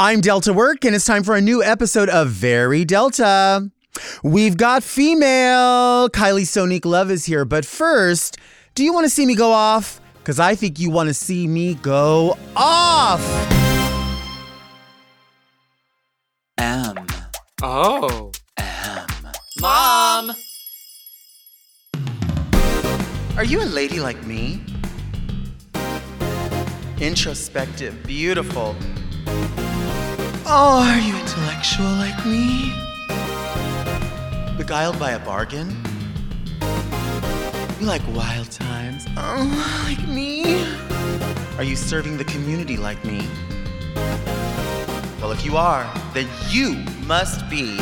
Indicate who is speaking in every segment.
Speaker 1: I'm Delta Work, and it's time for a new episode of Very Delta. We've got female Kylie Sonique Love is here, but first, do you want to see me go off? Because I think you want to see me go off.
Speaker 2: M.
Speaker 3: Oh.
Speaker 2: M.
Speaker 3: Mom!
Speaker 1: Are you a lady like me? Introspective, beautiful. Oh, are you intellectual like me? Beguiled by a bargain? You like wild times? Oh, like me? Are you serving the community like me? Well, if you are, then you must be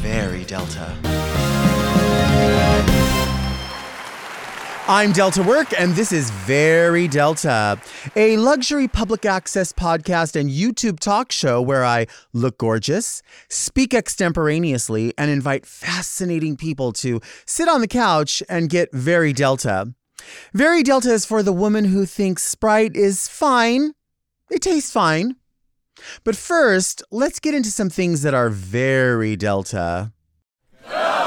Speaker 1: very Delta. I'm Delta Work, and this is Very Delta, a luxury public access podcast and YouTube talk show where I look gorgeous, speak extemporaneously, and invite fascinating people to sit on the couch and get very Delta. Very Delta is for the woman who thinks Sprite is fine. It tastes fine. But first, let's get into some things that are very Delta.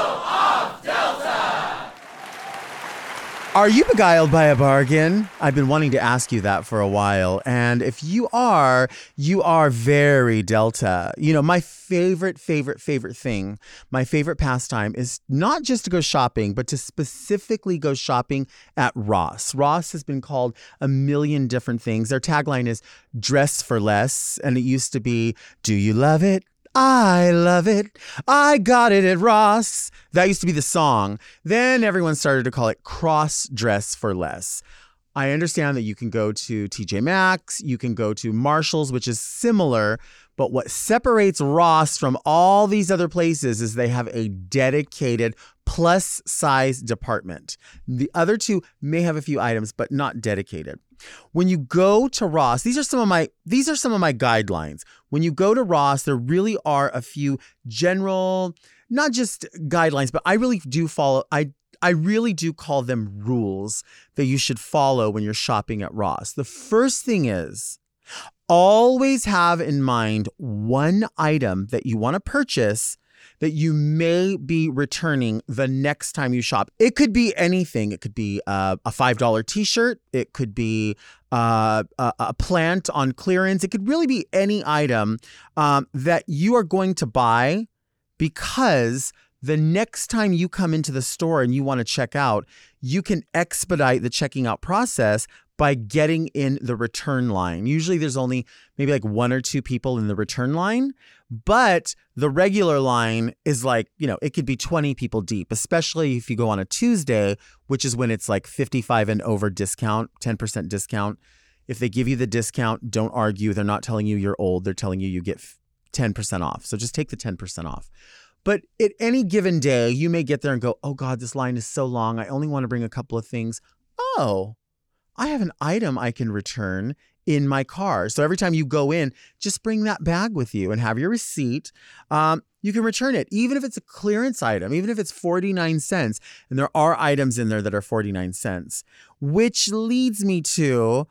Speaker 1: Are you beguiled by a bargain? I've been wanting to ask you that for a while. And if you are, you are very Delta. You know, my favorite, favorite, favorite thing, my favorite pastime is not just to go shopping, but to specifically go shopping at Ross. Ross has been called a million different things. Their tagline is dress for less. And it used to be, do you love it? I love it. I got it at Ross. That used to be the song. Then everyone started to call it cross dress for less. I understand that you can go to TJ Maxx, you can go to Marshalls, which is similar, but what separates Ross from all these other places is they have a dedicated plus size department. The other two may have a few items, but not dedicated. When you go to Ross, these are some of my these are some of my guidelines. When you go to Ross, there really are a few general, not just guidelines, but I really do follow I I really do call them rules that you should follow when you're shopping at Ross. The first thing is always have in mind one item that you want to purchase that you may be returning the next time you shop. It could be anything. It could be uh, a $5 t shirt, it could be uh, a, a, plant on clearance, it could really be any item um, that you are going to buy because the next time you come into the store and you want to check out, you can expedite the checking out process by getting in the return line. Usually there's only maybe like one or two people in the return line, but the regular line is like, you know, it could be 20 people deep, especially if you go on a Tuesday, which is when it's like 55 and over discount, 10% discount. If they give you the discount, don't argue. They're not telling you you're old, they're telling you you get 10% off. So just take the 10% off. But at any given day, you may get there and go, oh God, this line is so long. I only want to bring a couple of things. Oh, I have an item I can return in my car. So every time you go in, just bring that bag with you and have your receipt. Um, you can return it, even if it's a clearance item, even if it's 49 cents. And there are items in there that are 49 cents, which leads me to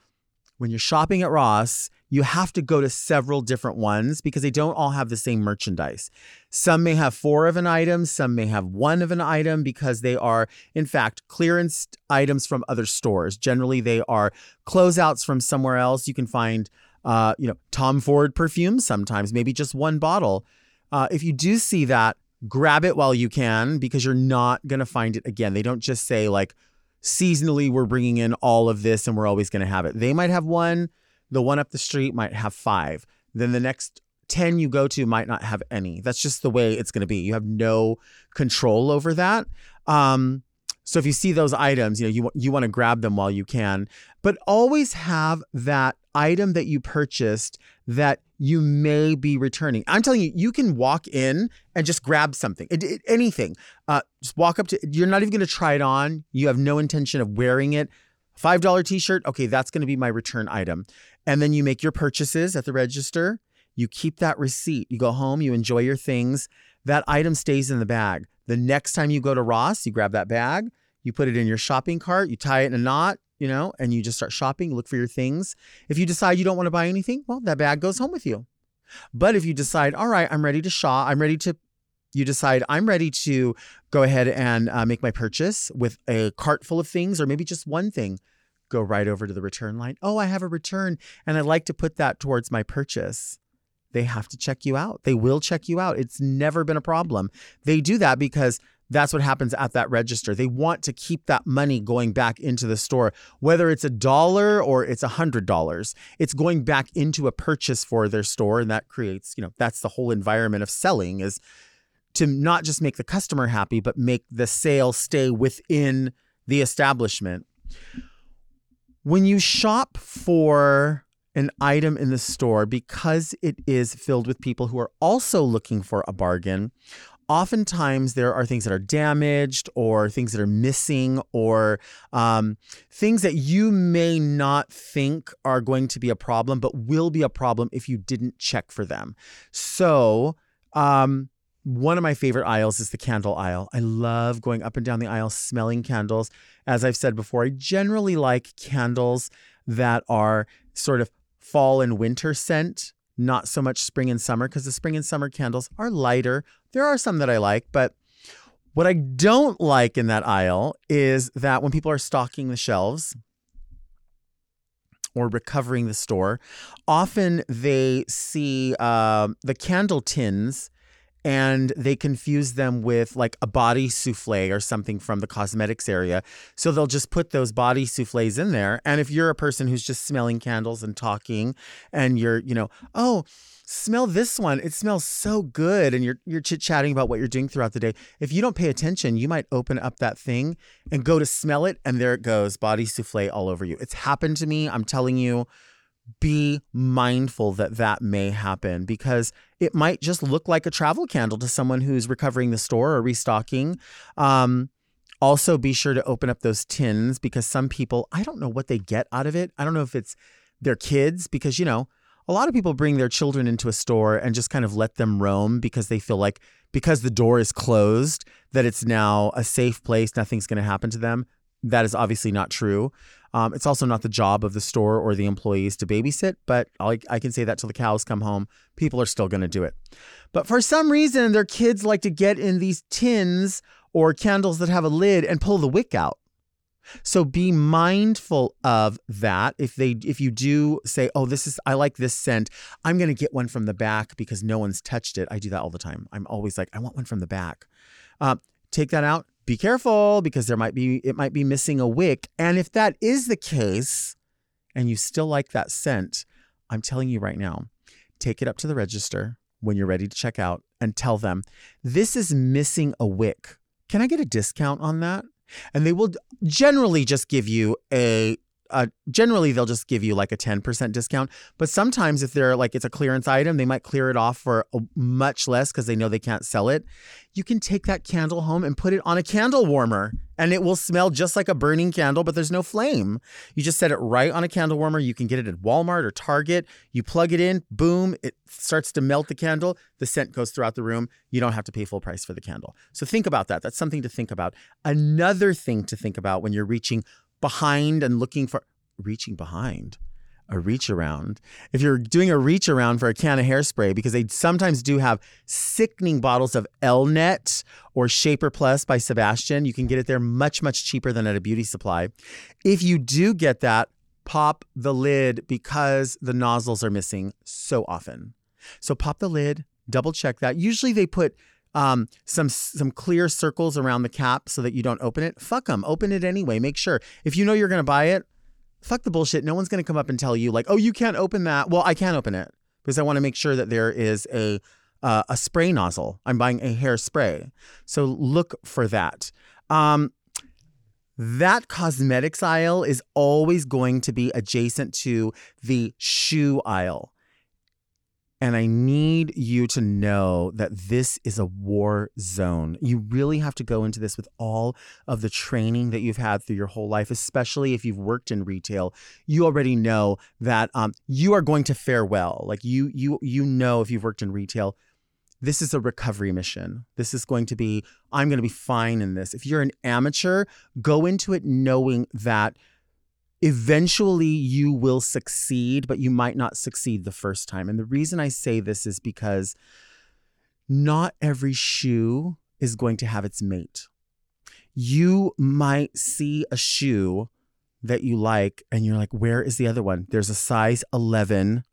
Speaker 1: when you're shopping at Ross, you have to go to several different ones because they don't all have the same merchandise. Some may have four of an item, some may have one of an item because they are, in fact, clearance items from other stores. Generally, they are closeouts from somewhere else. You can find Uh, you know, Tom Ford perfume sometimes, maybe just one bottle. Uh, if you do see that, grab it while you can because you're not going to find it again. They don't just say, like, seasonally, we're bringing in all of this and we're always going to have it. They might have one, the one up the street might have five. Then the next 10 you go to might not have any. That's just the way it's going to be. You have no control over that. Um, so if you see those items, you know, you you want to grab them while you can, but always have that item that you purchased that you may be returning. I'm telling you, you can walk in and just grab something, it, it, anything. Uh, just walk up to. You're not even going to try it on. You have no intention of wearing it. Five dollar T-shirt. Okay, that's going to be my return item, and then you make your purchases at the register. You keep that receipt. You go home. You enjoy your things. That item stays in the bag. The next time you go to Ross, you grab that bag, you put it in your shopping cart, you tie it in a knot, you know, and you just start shopping, look for your things. If you decide you don't want to buy anything, well, that bag goes home with you. But if you decide, all right, I'm ready to shop, I'm ready to, you decide, I'm ready to go ahead and uh, make my purchase with a cart full of things or maybe just one thing, go right over to the return line. Oh, I have a return and I'd like to put that towards my purchase they have to check you out. They will check you out. It's never been a problem. They do that because that's what happens at that register. They want to keep that money going back into the store, whether it's a dollar or it's a hundred dollars. It's going back into a purchase for their store, and that creates, you know, that's the whole environment of selling is to not just make the customer happy, but make the sale stay within the establishment. When you shop for an item in the store because it is filled with people who are also looking for a bargain. Oftentimes, there are things that are damaged or things that are missing or um, things that you may not think are going to be a problem, but will be a problem if you didn't check for them. So, um, one of my favorite aisles is the candle aisle. I love going up and down the aisle smelling candles. As I've said before, I generally like candles that are sort of fall and winter scent, not so much spring and summer, because the spring and summer candles are lighter. There are some that I like, but what I don't like in that aisle is that when people are stocking the shelves, or recovering the store, often they see uh, the candle tins and they confuse them with like a body souffle or something from the cosmetics area. So they'll just put those body souffles in there. And if you're a person who's just smelling candles and talking and you're, you know, oh, smell this one. It smells so good. And you're you're chit-chatting about what you're doing throughout the day. If you don't pay attention, you might open up that thing and go to smell it and there it goes, body souffle all over you. It's happened to me. I'm telling you be mindful that that may happen because it might just look like a travel candle to someone who's recovering the store or restocking. Um, also, be sure to open up those tins because some people, I don't know what they get out of it. I don't know if it's their kids, because, you know, a lot of people bring their children into a store and just kind of let them roam because they feel like because the door is closed, that it's now a safe place, nothing's going to happen to them. That is obviously not true. Um, it's also not the job of the store or the employees to babysit, but I, I can say that till the cows come home. People are still going to do it. But for some reason, their kids like to get in these tins or candles that have a lid and pull the wick out. So be mindful of that. If they if you do say, "Oh, this is I like this scent. I'm going to get one from the back because no one's touched it." I do that all the time. I'm always like, "I want one from the back." Uh, take that out be careful because there might be it might be missing a wick. And if that is the case and you still like that scent, I'm telling you right now, take it up to the register when you're ready to check out and tell them, "This is missing a wick. Can I get a discount on that?" And they will generally just give you a uh, generally they'll just give you like a 10% discount but sometimes if they're like it's a clearance item they might clear it off for much less because they know they can't sell it. You can take that candle home and put it on a candle warmer and it will smell just like a burning candle but there's no flame. You just set it right on a candle warmer. You can get it at walmart or target. You plug it in boom it starts to melt the candle. The scent goes throughout the room. You don't have to pay full price for the candle. So think about that. That's something to think about. Another thing to think about when you're reaching behind and looking for reaching behind a reach around. If you're doing a reach around for a can of hairspray, because they sometimes do have sickening bottles of Elnett or Shaper Plus by Sebastian, you can get it there much, much cheaper than at a beauty supply. If you do get that, pop the lid because the nozzles are missing so often. So pop the lid, double check that. Usually they put um, some some clear circles around the cap so that you don't open it. Fuck them. Open it anyway. Make sure. If you know you're gonna buy it, fuck the bullshit. No one's gonna come up and tell you like, oh, you can't open that. Well, I can't open it because I want to make sure that there is a uh, a spray nozzle. I'm buying a hairspray, so look for that. Um, that cosmetics aisle is always going to be adjacent to the shoe aisle. And I need you to know that this is a war zone. You really have to go into this with all of the training that you've had through your whole life, especially if you've worked in retail. You already know that um, you are going to fare well. Like you, you, you know, if you've worked in retail, this is a recovery mission. This is going to be, I'm going to be fine in this. If you're an amateur, go into it knowing that eventually you will succeed, but you might not succeed the first time. And the reason I say this is because not every shoe is going to have its mate. You might see a shoe that you like, and you're like, where is the other one? There's a size 11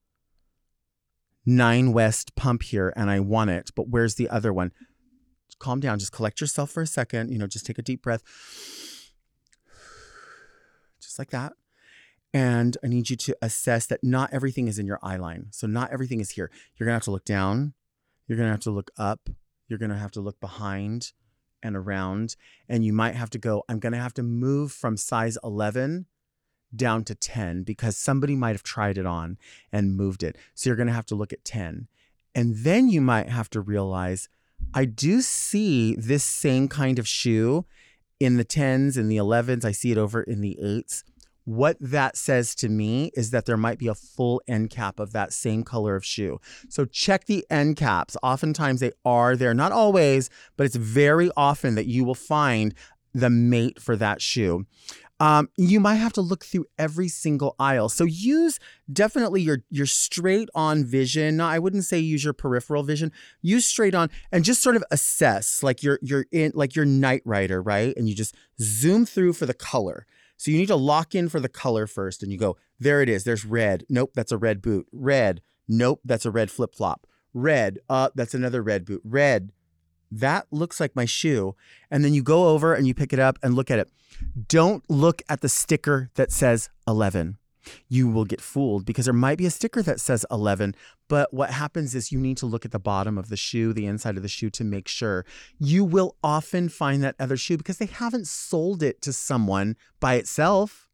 Speaker 1: Nine West pump here, and I want it, but where's the other one? Calm down, just collect yourself for a second, you know, just take a deep breath just like that. And I need you to assess that not everything is in your eye line. So, not everything is here. You're to have to look down. You're to have to look up. You're to have to look behind and around. And you might have to go, I'm to have to move from size 11 down to 10 because somebody might have tried it on and moved it. So, you're to have to look at 10. And then you might have to realize, I do see this same kind of shoe in the 10s and the 11s. I see it over in the 8s. What that says to me is that there might be a full end cap of that same color of shoe. So check the end caps. Oftentimes they are there, not always, but it's very often that you will find the mate for that shoe. Um, you might have to look through every single aisle. So use definitely your your straight on vision. I wouldn't say use your peripheral vision. Use straight on and just sort of assess like you're you're in like your Knight Rider, right? And you just zoom through for the color. So you need to lock in for the color first and you go, there it is. There's red. Nope, that's a red boot. Red. Nope, that's a red flip flop. Red. Uh, that's another red boot. Red that looks like my shoe. And then you go over and you pick it up and look at it. Don't look at the sticker that says 11. You will get fooled because there might be a sticker that says 11, but what happens is you need to look at the bottom of the shoe, the inside of the shoe to make sure. You will often find that other shoe because they haven't sold it to someone by itself.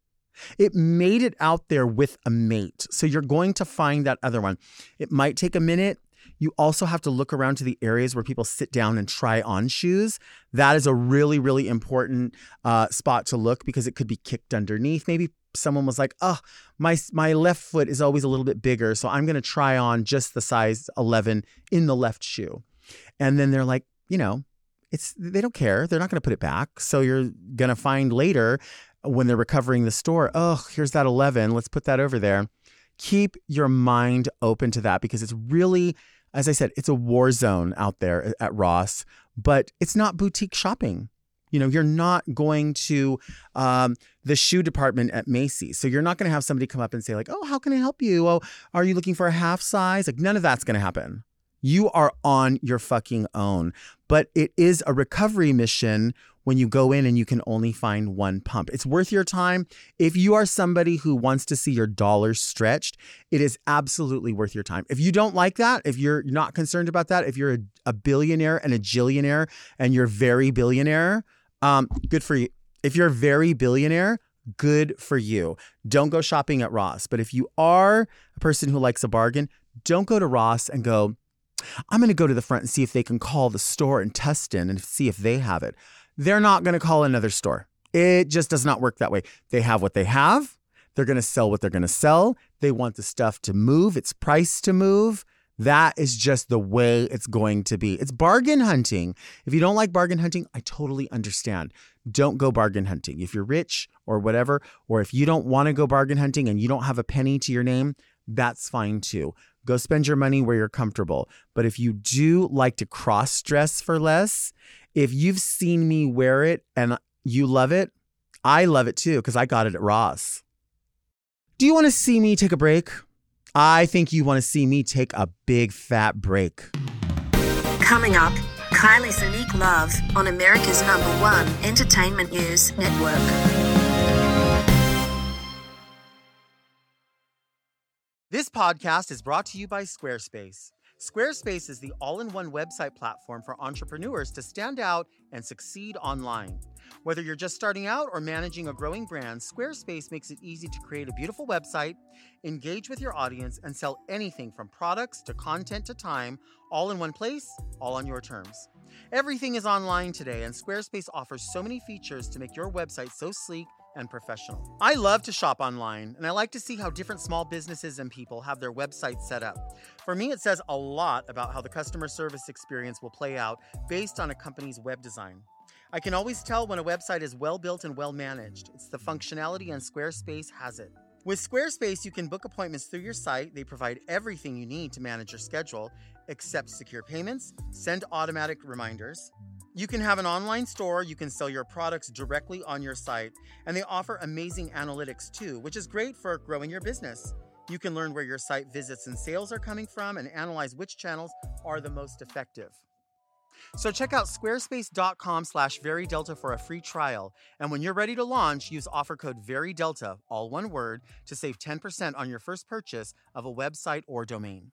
Speaker 1: It made it out there with a mate. So you're going to find that other one. It might take a minute. You also have to look around to the areas where people sit down and try on shoes. That is a really, really important uh, spot to look because it could be kicked underneath. Maybe someone was like, "Oh, my my left foot is always a little bit bigger, so I'm going to try on just the size 11 in the left shoe." And then they're like, you know, it's they don't care. They're not going to put it back. So you're going to find later when they're recovering the store, "Oh, here's that 11. Let's put that over there." Keep your mind open to that because it's really as I said, it's a war zone out there at Ross, but it's not boutique shopping. You know, you're not going to um, the shoe department at Macy's. So you're not going to have somebody come up and say, like, oh, how can I help you? Oh, are you looking for a half size? Like, none of that's going to happen. You are on your fucking own. But it is a recovery mission when you go in and you can only find one pump. It's worth your time. If you are somebody who wants to see your dollars stretched, it is absolutely worth your time. If you don't like that, if you're not concerned about that, if you're a, a billionaire and a jillionaire and you're very billionaire, um, good for you. If you're very billionaire, good for you. Don't go shopping at Ross. But if you are a person who likes a bargain, don't go to Ross and go, I'm going to go to the front and see if they can call the store in and see if they have it. They're not going to call another store. It just does not work that way. They have what they have. They're going to sell what they're going to sell. They want the stuff to move, it's priced to move. That is just the way it's going to be. It's bargain hunting. If you don't like bargain hunting, I totally understand. Don't go bargain hunting. If you're rich or whatever, or if you don't want to go bargain hunting and you don't have a penny to your name, that's fine too. Go spend your money where you're comfortable. But if you do like to cross dress for less, if you've seen me wear it and you love it, I love it too because I got it at Ross. Do you want to see me take a break? I think you want to see me take a big fat break.
Speaker 4: Coming up, Kylie Sonique Love on America's number one entertainment news network.
Speaker 1: This podcast is brought to you by Squarespace. Squarespace is the all in one website platform for entrepreneurs to stand out and succeed online. Whether you're just starting out or managing a growing brand, Squarespace makes it easy to create a beautiful website, engage with your audience, and sell anything from products to content to time, all in one place, all on your terms. Everything is online today, and Squarespace offers so many features to make your website so sleek and professional. I love to shop online, and I like to see how different small businesses and people have their websites set up. For me, it says a lot about how the customer service experience will play out based on a company's web design. I can always tell when a website is well built and well managed. It's the functionality, and Squarespace has it. With Squarespace, you can book appointments through your site. They provide everything you need to manage your schedule, accept secure payments, send automatic reminders. You can have an online store, you can sell your products directly on your site, and they offer amazing analytics too, which is great for growing your business. You can learn where your site visits and sales are coming from and analyze which channels are the most effective. So check out squarespace.com slash verydelta for a free trial. And when you're ready to launch, use offer code VERYDELTA, all one word, to save 10% on your first purchase of a website or domain.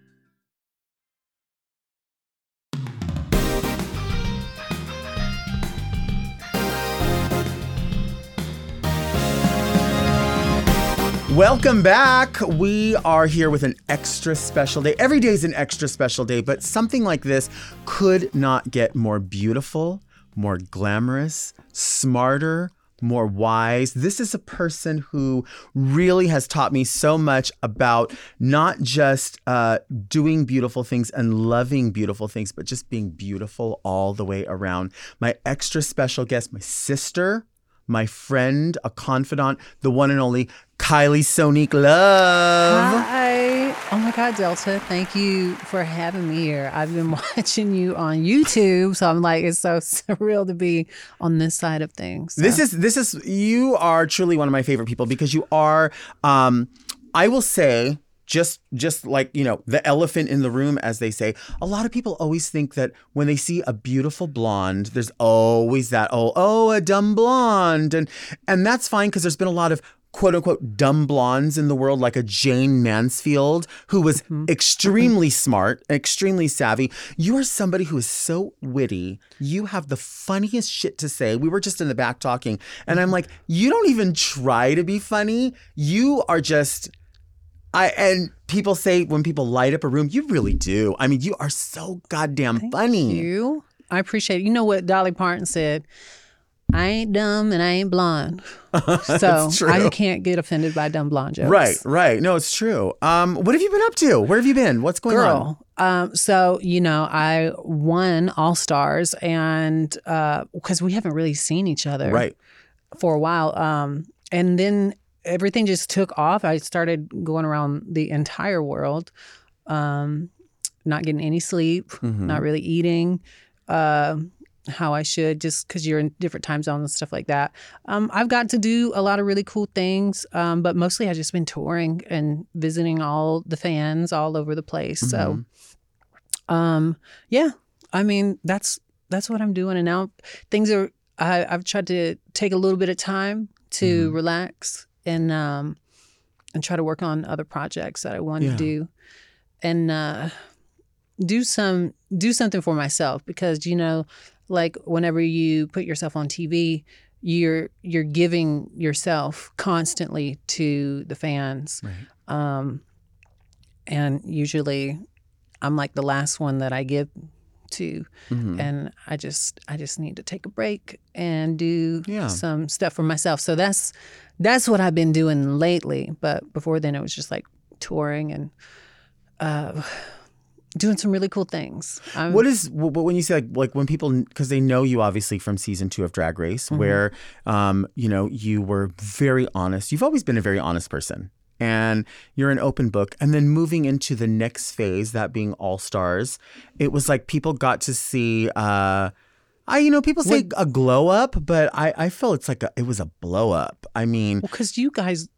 Speaker 1: Welcome back. We are here with an extra special day. Every day is an extra special day, but something like this could not get more beautiful, more glamorous, smarter, more wise. This is a person who really has taught me so much about not just uh, doing beautiful things and loving beautiful things, but just being beautiful all the way around. My extra special guest, my sister, my friend, a confidant, the one and only Kylie Sonique Love.
Speaker 5: Hi. Oh my God, Delta. Thank you for having me here. I've been watching you on YouTube, so I'm like, it's so surreal to be on this side of things. So.
Speaker 1: This is this is you are truly one of my favorite people because you are um I will say just just like you know the elephant in the room as they say a lot of people always think that when they see a beautiful blonde there's always that oh oh a dumb blonde and and that's fine because there's been a lot of quote unquote dumb blondes in the world, like a Jayne Mansfield, who was
Speaker 5: Mm-hmm.
Speaker 1: extremely smart, extremely savvy. You are somebody who is so witty. You have the funniest shit to say. We were just in the back talking, and
Speaker 5: Mm-hmm.
Speaker 1: I'm like, you don't even try to be funny. You are just. I and people say when people light up a room, you really do. I mean, you are so goddamn funny.
Speaker 5: you. I appreciate it. You know what Dolly Parton said? I ain't dumb and I ain't blonde. So. I can't get offended by dumb blonde jokes.
Speaker 1: Right, right. No, it's true. Um, what have you been up to? Where have you been? What's going on?
Speaker 5: girl. Um, so you know, I won All Stars, and because we haven't really seen each other
Speaker 1: Right.
Speaker 5: for a while, um, and then everything just took off. I started going around the entire world, um, not getting any sleep,
Speaker 1: Mhm.
Speaker 5: not really eating. Uh, how I should, just because you're in different time zones and stuff like that. Um, I've got to do a lot of really cool things, um, but mostly I've just been touring and visiting all the fans all over the place. So, um, yeah, I mean that's that's what I'm doing, and now things are. I, I've tried to take a little bit of time to relax and um, and try to work on other projects that I want
Speaker 1: Yeah.
Speaker 5: to do, and uh, do some do something for myself because you know, like whenever you put yourself on TV, you're you're giving yourself constantly to the fans, um, and usually I'm like the last one that I give too.
Speaker 1: Mhm.
Speaker 5: And I just I just need to take a break and do
Speaker 1: Yeah.
Speaker 5: some stuff for myself. So that's that's what I've been doing lately. But before then it was just like touring and uh doing some really cool things. I'm,
Speaker 1: What is but when you say like like when people because they know you obviously from season two of Drag Race
Speaker 5: Mm-hmm.
Speaker 1: where um you know you were very honest. You've always been a very honest person. And you're an open book. And then moving into the next phase, that being All Stars, it was like people got to see uh I you know, people say a glow up, but I, I feel it's like a, it was a blow up. I mean,
Speaker 5: because you guys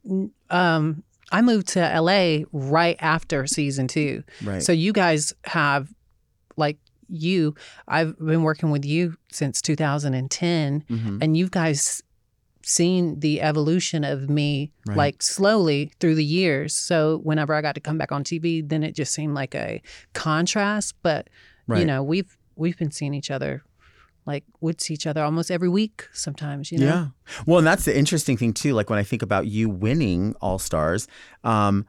Speaker 5: um I moved to LA right after season 2.
Speaker 1: right.
Speaker 5: So you guys have like you I've been working with you since 2010
Speaker 1: Mhm.
Speaker 5: and you guys seen the evolution of me
Speaker 1: Right.
Speaker 5: like slowly through the years. So whenever I got to come back on TV, then it just seemed like a contrast, but you know, we've we've been seeing each other like would see each other almost every week sometimes, you know.
Speaker 1: Yeah. Well, and that's the interesting thing too. Like when I think about you winning All Stars, um,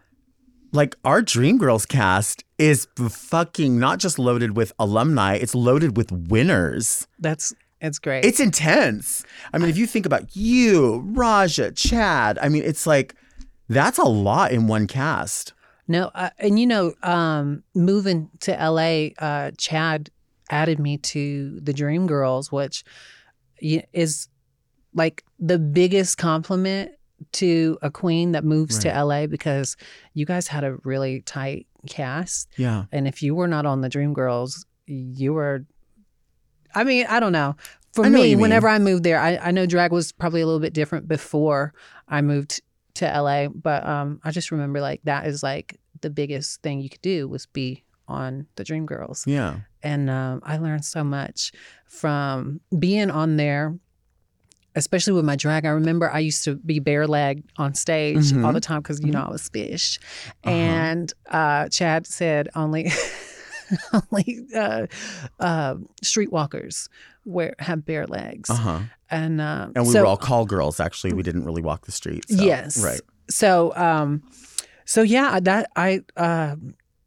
Speaker 1: like our Dreamgirls cast is fucking not just loaded with alumni; it's loaded with winners.
Speaker 5: That's it's great.
Speaker 1: It's intense. I mean, if you think about you, Raja, Chad, I mean, it's like that's a lot in one cast.
Speaker 5: No, uh, and you know, um, moving to LA, uh, Chad added me to the Dream Girls, which is like the biggest compliment to a queen that moves to LA because you guys had a really tight cast,
Speaker 1: Yeah.
Speaker 5: and if you were not on the Dream Girls, you were. I mean, I don't know. For
Speaker 1: know
Speaker 5: me, whenever I moved there, I, I know drag was probably a little bit different before I moved to LA, but um, I just remember like that is like the biggest thing you could do was be on the Dream Girls,
Speaker 1: Yeah.
Speaker 5: and um, I learned so much from being on there. Especially with my drag, I remember I used to be bare legged on stage
Speaker 1: Mhm.
Speaker 5: all the time because you know I was fish,
Speaker 1: Uh-huh.
Speaker 5: and uh, Chad said only only uh, uh, streetwalkers wear have bare legs,
Speaker 1: Uh huh.
Speaker 5: and uh,
Speaker 1: And we
Speaker 5: so,
Speaker 1: were all call girls. Actually, we didn't really walk the streets. so-
Speaker 5: Yes.
Speaker 1: Right.
Speaker 5: So, um, so yeah, that I uh,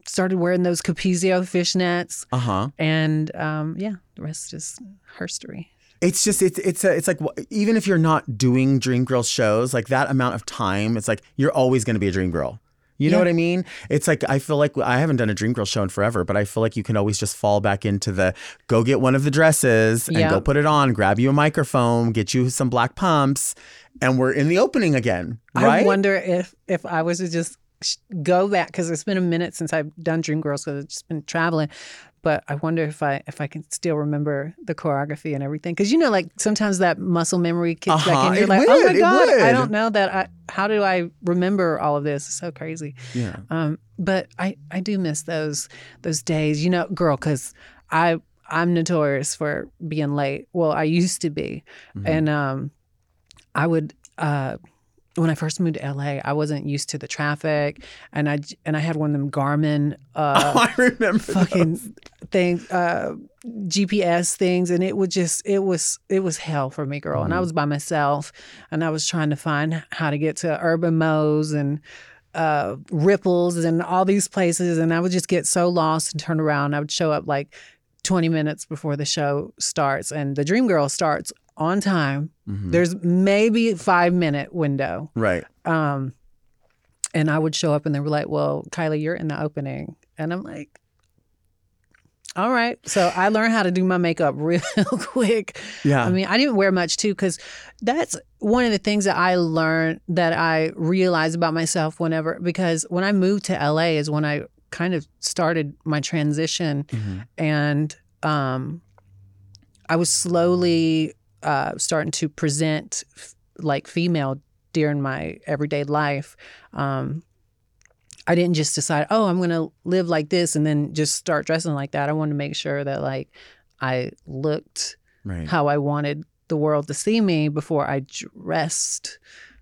Speaker 5: started wearing those Capezio fishnets,
Speaker 1: Uh huh.
Speaker 5: and um, yeah, the rest is herstory.
Speaker 1: It's just it's it's a, it's like even if you're not doing Dream Girl shows, like that amount of time, it's like you're always going to be a Dream Girl. You know what I mean? It's like I feel like I haven't done a Dream Girl show in forever, but I feel like you can always just fall back into the go get one of the dresses and
Speaker 5: Yeah.
Speaker 1: go put it on, grab you a microphone, get you some black pumps, and we're in the opening again, right?
Speaker 5: I wonder if if I was to just go back because it's been a minute since I've done Dream Girls because I've just been traveling. But I wonder if I if I can still remember the choreography and everything because you know like sometimes that muscle memory kicks back
Speaker 1: Uh-huh,
Speaker 5: in. You're
Speaker 1: it
Speaker 5: like, oh my
Speaker 1: it
Speaker 5: god, I don't know that. I how do I remember all of this? It's so crazy.
Speaker 1: yeah.
Speaker 5: Um, but I, I do miss those those days, you know, girl, because I I'm notorious for being late. Well, I used to be,
Speaker 1: Mhm.
Speaker 5: and um, I would uh, when I first moved to LA, I wasn't used to the traffic, and I and I had one of them Garmin uh,
Speaker 1: oh, I remember.
Speaker 5: fucking
Speaker 1: those.
Speaker 5: thing uh GPS things and it would just it was it was hell for me girl and I
Speaker 1: Mhm.
Speaker 5: was by myself and I was trying to find how to get to Urban Mo's and uh Ripples and all these places and I would just get so lost and turn around I would show up like 20 minutes before the show starts and the Dream Girl starts on time
Speaker 1: Mhm.
Speaker 5: there's maybe 5 minute window
Speaker 1: right.
Speaker 5: um, and I would show up and they were like, Well, Kylie, you're in the opening. And I'm like, All right. So I learned how to do my makeup real quick.
Speaker 1: Yeah.
Speaker 5: I mean, I didn't wear much too, because that's one of the things that I learned that I realized about myself whenever, because when I moved to LA is when I kind of started my transition
Speaker 1: Mhm.
Speaker 5: and um, I was slowly uh, starting to present f- like female during my everyday life. Um, I didn't just decide, oh, I'm going to live like this and then just start dressing like that. I wanted to make sure that like I looked
Speaker 1: Right.
Speaker 5: how I wanted the world to see me before I dressed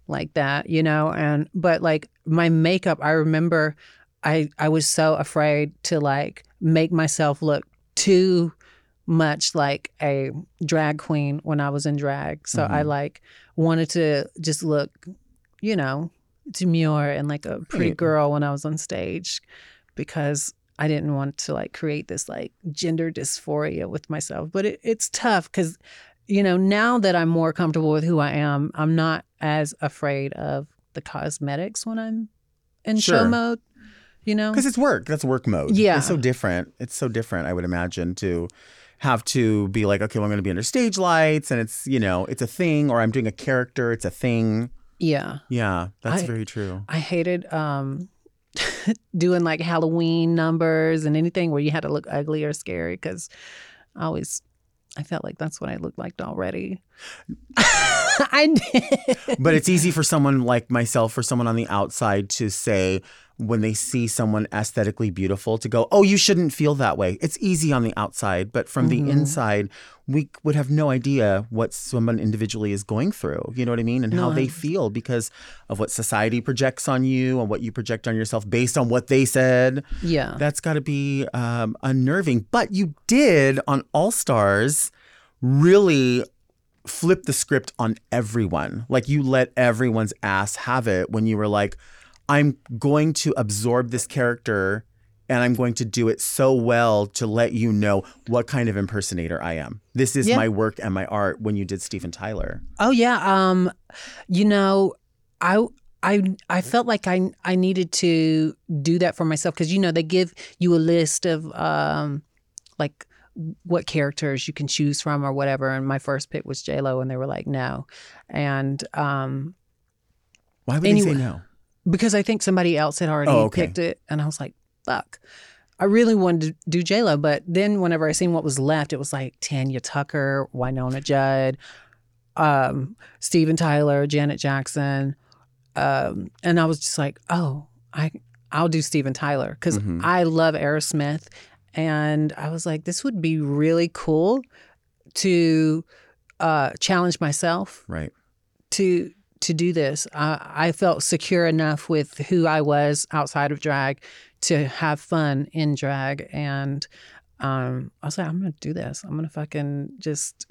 Speaker 5: like that, you know. And but like my makeup, I remember I I was so afraid to like make myself look too much like a drag queen when I was in drag. So I
Speaker 1: Mhm.
Speaker 5: like wanted to just look, you know, demure and like a pretty girl when I was on stage because I didn't want to like create this like gender dysphoria with myself. But it, it's tough because, you know, now that I'm more comfortable with who I am, I'm not as afraid of the cosmetics when I'm in show mode. You know,
Speaker 1: Because it's work. That's work mode.
Speaker 5: Yeah.
Speaker 1: It's so different. It's so different, I would imagine, to have to be like, okay, well, I'm going to be under stage lights and it's, you know, it's a thing, or I'm doing a character, it's a thing.
Speaker 5: yeah.
Speaker 1: Yeah, that's
Speaker 5: I-
Speaker 1: very true.
Speaker 5: I hated um doing like Halloween numbers and anything where you had to look ugly or scary because I always I felt like that's what I looked like already. I did.
Speaker 1: But it's easy for someone like myself, for someone on the outside to say, when they see someone aesthetically beautiful, to go, oh, you shouldn't feel that way. It's easy on the outside, but from
Speaker 5: Mm-hmm.
Speaker 1: the inside, we would have no idea what someone individually is going through. You know what I mean? And how
Speaker 5: No,
Speaker 1: they feel because of what society projects on you and what you project on yourself based on what they said.
Speaker 5: Yeah.
Speaker 1: That's got to be um, unnerving. But you did on All Stars really flip the script on everyone. Like you let everyone's ass have it when you were like, I'm going to absorb this character and I'm going to do it so well to let you know what kind of impersonator I am. This is
Speaker 5: Yeah.
Speaker 1: my work and my art when you did Steven Tyler.
Speaker 5: Oh yeah. Um, you know, I I I felt like I I needed to do that for myself because you know they give you a list of um like what characters you can choose from or whatever. And my first pick was J Lo, and they were like no, and um
Speaker 1: Why would they
Speaker 5: Anyway.
Speaker 1: say no?
Speaker 5: Because I think somebody else had already
Speaker 1: Oh, okay.
Speaker 5: picked it, and I was like, fuck. I really wanted to do J Lo, but then whenever I seen what was left, it was like Tanya Tucker, Wynonna Judd, um, Steven Tyler, Janet Jackson, um, and I was just like, oh, I I'll do Steven Tyler because
Speaker 1: Mhm.
Speaker 5: I love Aerosmith, and I was like, this would be really cool to uh, challenge myself
Speaker 1: Right.
Speaker 5: to to do this. I, I felt secure enough with who I was outside of drag to have fun in drag, and um, I was like, I'm gonna do this. I'm gonna fucking just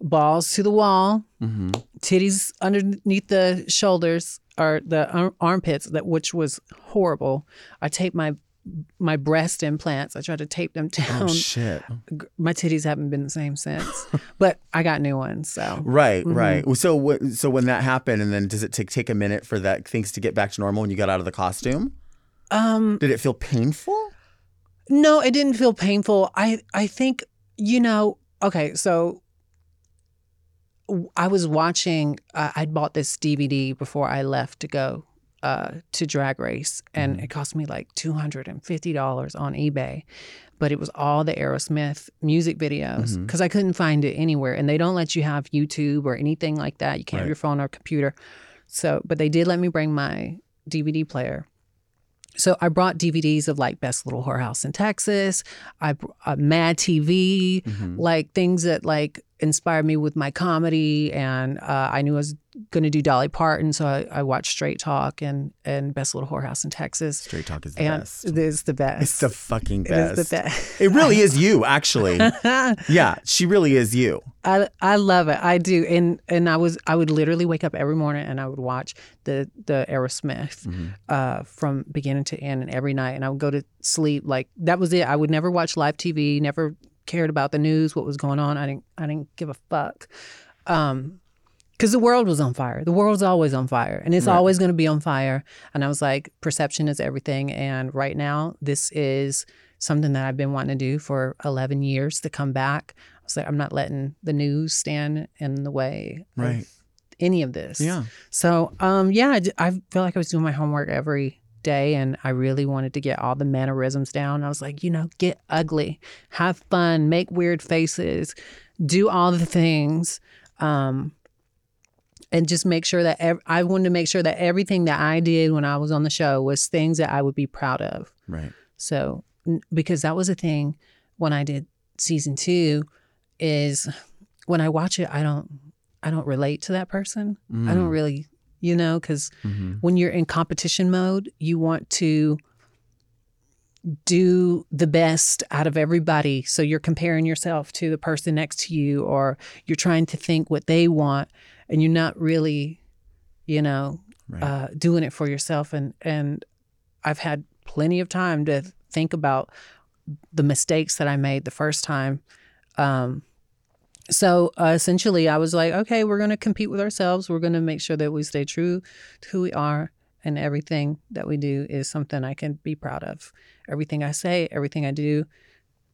Speaker 5: balls to the wall,
Speaker 1: hmm
Speaker 5: titties underneath the shoulders or the ar- armpits, that which was horrible. I taped my my breast implants. I tried to tape them down.
Speaker 1: Oh, shit.
Speaker 5: My titties haven't been the same since, but I got new ones. So
Speaker 1: Right,
Speaker 5: Mhm.
Speaker 1: right. So, so when that happened, and then does it take take a minute for that things to get back to normal when you got out of the costume?
Speaker 5: um,
Speaker 1: Did it feel painful?
Speaker 5: No, it didn't feel painful. I I think you know. Okay, so I was watching. Uh, I'd bought this DVD before I left to go uh, to Drag Race, and
Speaker 1: Mm-hmm.
Speaker 5: it cost me like two hundred and fifty dollars on eBay. But it was all the Aerosmith music videos because I couldn't find it anywhere, and they don't let you have YouTube or anything like that. You can't have
Speaker 1: Right.
Speaker 5: your phone or computer. So, but they did let me bring my DVD player. So I brought DVDs of like Best Little Whorehouse in Texas, I uh, Mad TV,
Speaker 1: Mhm.
Speaker 5: like things that like inspired me with my comedy, and uh, I knew I was going to do Dolly Parton, so I, I watched Straight Talk and and Best Little Whorehouse in Texas,
Speaker 1: Straight talk is the
Speaker 5: and
Speaker 1: best.
Speaker 5: it is the best.
Speaker 1: It's the fucking best.
Speaker 5: is the best.
Speaker 1: It really is you, actually. yeah, she really is you.
Speaker 5: I I love it. I do. And and I was I would literally wake up every morning and I would watch the the Aerosmith
Speaker 1: Mm-hmm.
Speaker 5: uh, from beginning to end and every night and I would go to sleep like that was it. I would never watch live TV, never cared about the news, what was going on. I didn't I didn't give a fuck. Um because the world was on fire. The world's always on fire, and it's
Speaker 1: Right.
Speaker 5: always going to be on fire. And I was like, perception is everything. And right now, this is something that I've been wanting to do for 11 years to come back. I was like, I'm not letting the news stand in the way
Speaker 1: Right.
Speaker 5: of any of this.
Speaker 1: Yeah.
Speaker 5: So, um, yeah, I, d- I feel like I was doing my homework every day, and I really wanted to get all the mannerisms down. I was like, you know, get ugly, have fun, make weird faces, do all the things. Um, and just make sure that ev- I wanted to make sure that everything that I did when I was on the show was things that I would be proud of.
Speaker 1: Right.
Speaker 5: So, n- because that was a thing when I did season two, is when I watch it, I don't, I don't relate to that person. I don't
Speaker 1: Mm.
Speaker 5: really, you know, because
Speaker 1: Mhm.
Speaker 5: when you're in competition mode, you want to do the best out of everybody. So you're comparing yourself to the person next to you, or you're trying to think what they want, and you're not really, you know,
Speaker 1: Right.
Speaker 5: uh, doing it for yourself. And and I've had plenty of time to think about the mistakes that I made the first time. Um, so uh, essentially, I was like, okay, we're going to compete with ourselves. We're going to make sure that we stay true to who we are, and everything that we do is something I can be proud of. Everything I say, everything I do,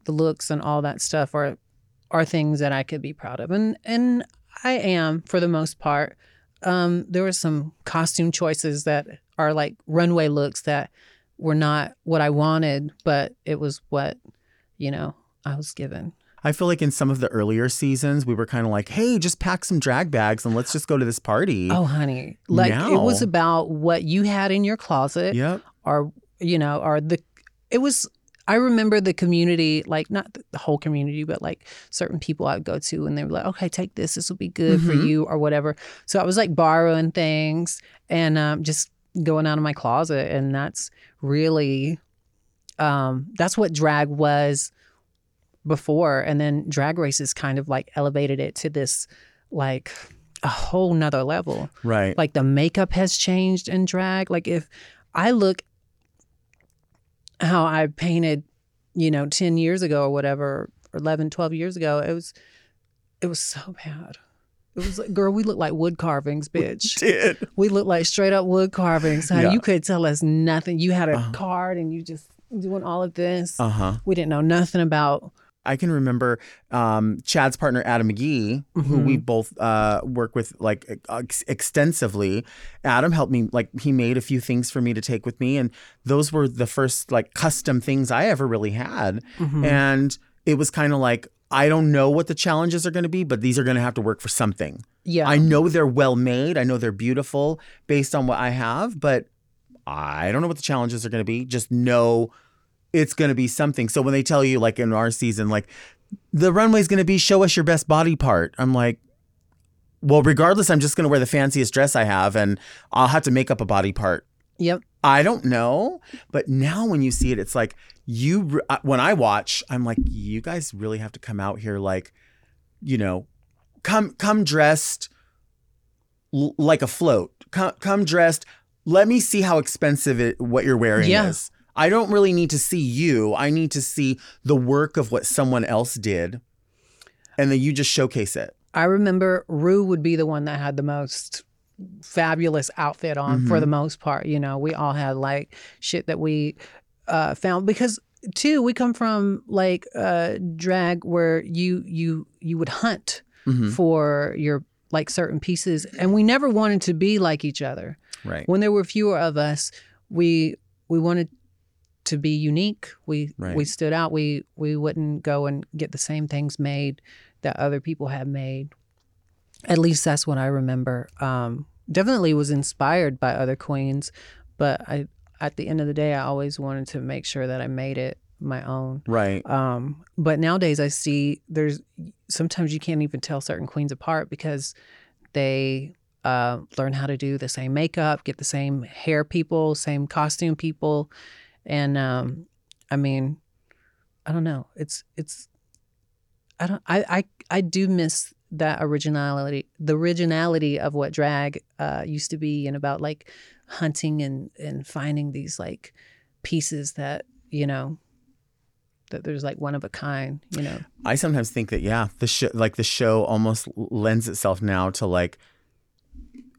Speaker 5: the looks and all that stuff are are things that I could be proud of, and and I am for the most part. Um, there were some costume choices that are like runway looks that were not what I wanted, but it was what you know I was given.
Speaker 1: I feel like in some of the earlier seasons, we were kind of like, hey, just pack some drag bags and let's just go to this party.
Speaker 5: Oh, honey. Like
Speaker 1: Now-
Speaker 5: it was about what you had in your closet
Speaker 1: Yep.
Speaker 5: or, you know, or the, it was, I remember the community, like not the whole community, but like certain people I'd go to and they were like, okay, take this. This will be good for
Speaker 1: Mhm.
Speaker 5: you or whatever. So I was like borrowing things and um, just going out of my closet. And that's really, um, that's what drag was before. And then drag races kind of like elevated it to this like a whole nother level
Speaker 1: Right.
Speaker 5: like the makeup has changed in drag like if i look how i painted you know 10 years ago or whatever or 11 12 years ago it was it was so bad it was like girl we look like wood carvings bitch
Speaker 1: did.
Speaker 5: we look like straight up wood carvings honey.
Speaker 1: Yeah.
Speaker 5: you could tell us nothing you had a
Speaker 1: Uh-huh.
Speaker 5: card and you just doing all of this
Speaker 1: Uh huh.
Speaker 5: we didn't know nothing about
Speaker 1: I can remember um, Chad's partner Adam McGee, who
Speaker 5: Mhm.
Speaker 1: we both uh, work with like ex- extensively. Adam helped me like he made a few things for me to take with me, and those were the first like custom things I ever really had.
Speaker 5: Mhm.
Speaker 1: And it was kind of like I don't know what the challenges are going to be, but these are going to have to work for something.
Speaker 5: yeah
Speaker 1: I know they're well made. I know they're beautiful based on what I have, but I don't know what the challenges are going to be. Just know it's going to be something. So when they tell you, like in our season, like the runway's going to be show us your best body part, I'm like, well, regardless, I'm just going to wear the fanciest dress I have and I'll have to make up a body part.
Speaker 5: yep
Speaker 1: I don't know. But now when you see it, it's like you, when I watch, I'm like, you guys really have to come out here, like, you know, come, come dressed l- like a float. Come, come dressed. Let me see how expensive it, what you're wearing
Speaker 5: Yeah.
Speaker 1: is. I don't really need to see you. I need to see the work of what someone else did. And then you just showcase it.
Speaker 5: I remember Rue would be the one that had the most fabulous outfit on for
Speaker 1: Mhm.
Speaker 5: the most part. You know, we all had like shit that we uh, found because too we come from like uh, drag where you you you would hunt
Speaker 1: Mhm.
Speaker 5: for your like certain pieces, and we never wanted to be like each other.
Speaker 1: Right.
Speaker 5: When there were fewer of us, we we wanted to be unique. We we stood out. We we wouldn't go and get the same things made that other people had made. At least that's what I remember. Um, definitely was inspired by other queens, but I at the end of the day, I always wanted to make sure that I made it my own.
Speaker 1: Right.
Speaker 5: Um, but nowadays, I see there's sometimes you can't even tell certain queens apart because they uh, learn how to do the same makeup, get the same hair people, same costume people, and um, I mean, I don't know. It's it's I don't I I I do miss that originality, the originality of what drag uh, used to be, and about like hunting and and finding these like pieces that you know that there's like one of a kind, you know.
Speaker 1: I sometimes think that yeah, the show like the show almost lends itself now to like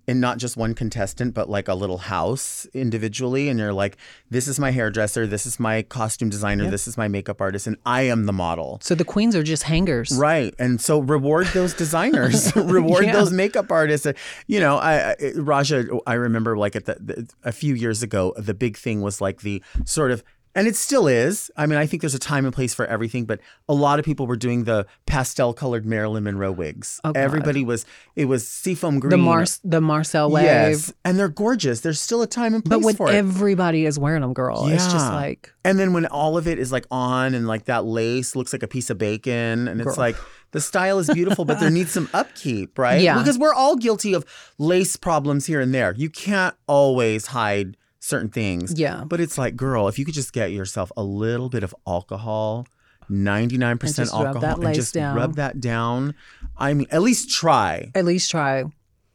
Speaker 1: and not just one contestant, but like a little house individually. And you're like, this is my hairdresser, this is my costume designer,
Speaker 5: Yep.
Speaker 1: this is my makeup artist, and I am the model.
Speaker 5: So the queens are just hangers.
Speaker 1: Right. And so reward those designers, reward
Speaker 5: Yeah.
Speaker 1: those makeup artists. Uh, you know, I, I Raja, I remember like at the, the a few years ago, the big thing was like the sort of and it still is. I mean, I think there's a time and place for everything, but a lot of people were doing the pastel colored Marilyn Monroe wigs.
Speaker 5: Oh.
Speaker 1: Everybody was it was seafoam green.
Speaker 5: The Mars, the Marcel wave.
Speaker 1: Yes. And they're gorgeous. There's still a time and place
Speaker 5: But when
Speaker 1: for it.
Speaker 5: everybody is wearing them, girl, yeah. it's just like
Speaker 1: And then when all of it is like on and like that lace looks like a piece of bacon and it's like the style is beautiful, but there needs some upkeep, right?
Speaker 5: Yeah.
Speaker 1: Because we're all guilty of lace problems here and there. You can't always hide certain things.
Speaker 5: yeah.
Speaker 1: But it's like, girl, if you could just get yourself a little bit of alcohol, 99%
Speaker 5: just
Speaker 1: alcohol,
Speaker 5: that
Speaker 1: and
Speaker 5: lace
Speaker 1: just
Speaker 5: down.
Speaker 1: rub that down. I mean, at least try.
Speaker 5: At least try.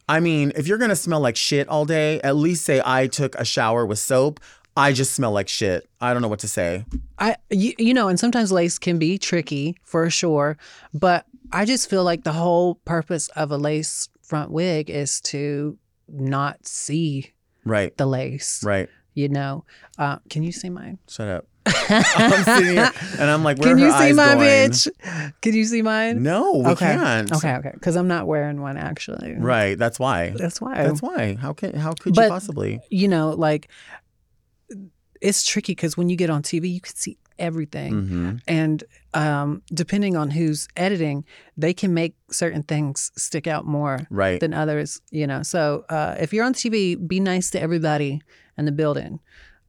Speaker 1: I mean, if you're gonna smell like shit all day, at least say I took a shower with soap. I just smell like shit. I don't know what to say.
Speaker 5: I you, you know, and sometimes lace can be tricky for sure, but I just feel like the whole purpose of a lace front wig is to not see
Speaker 1: Right.
Speaker 5: the lace.
Speaker 1: Right.
Speaker 5: You know, uh, can you see mine?
Speaker 1: Shut up. I'm sitting here and I'm like, where
Speaker 5: Can
Speaker 1: are
Speaker 5: you see my
Speaker 1: going?
Speaker 5: bitch? Can you see mine?
Speaker 1: No, we
Speaker 5: okay.
Speaker 1: can't.
Speaker 5: Okay, okay. Because I'm not wearing one actually.
Speaker 1: Right. That's why.
Speaker 5: That's why.
Speaker 1: That's why. How can how could
Speaker 5: But-
Speaker 1: you possibly?
Speaker 5: You know, like it's tricky because when you get on TV, you can see everything.
Speaker 1: hmm
Speaker 5: and um, depending on who's editing, they can make certain things stick out more
Speaker 1: Right.
Speaker 5: than others. You know, so uh, if you're on TV, be nice to everybody in the building,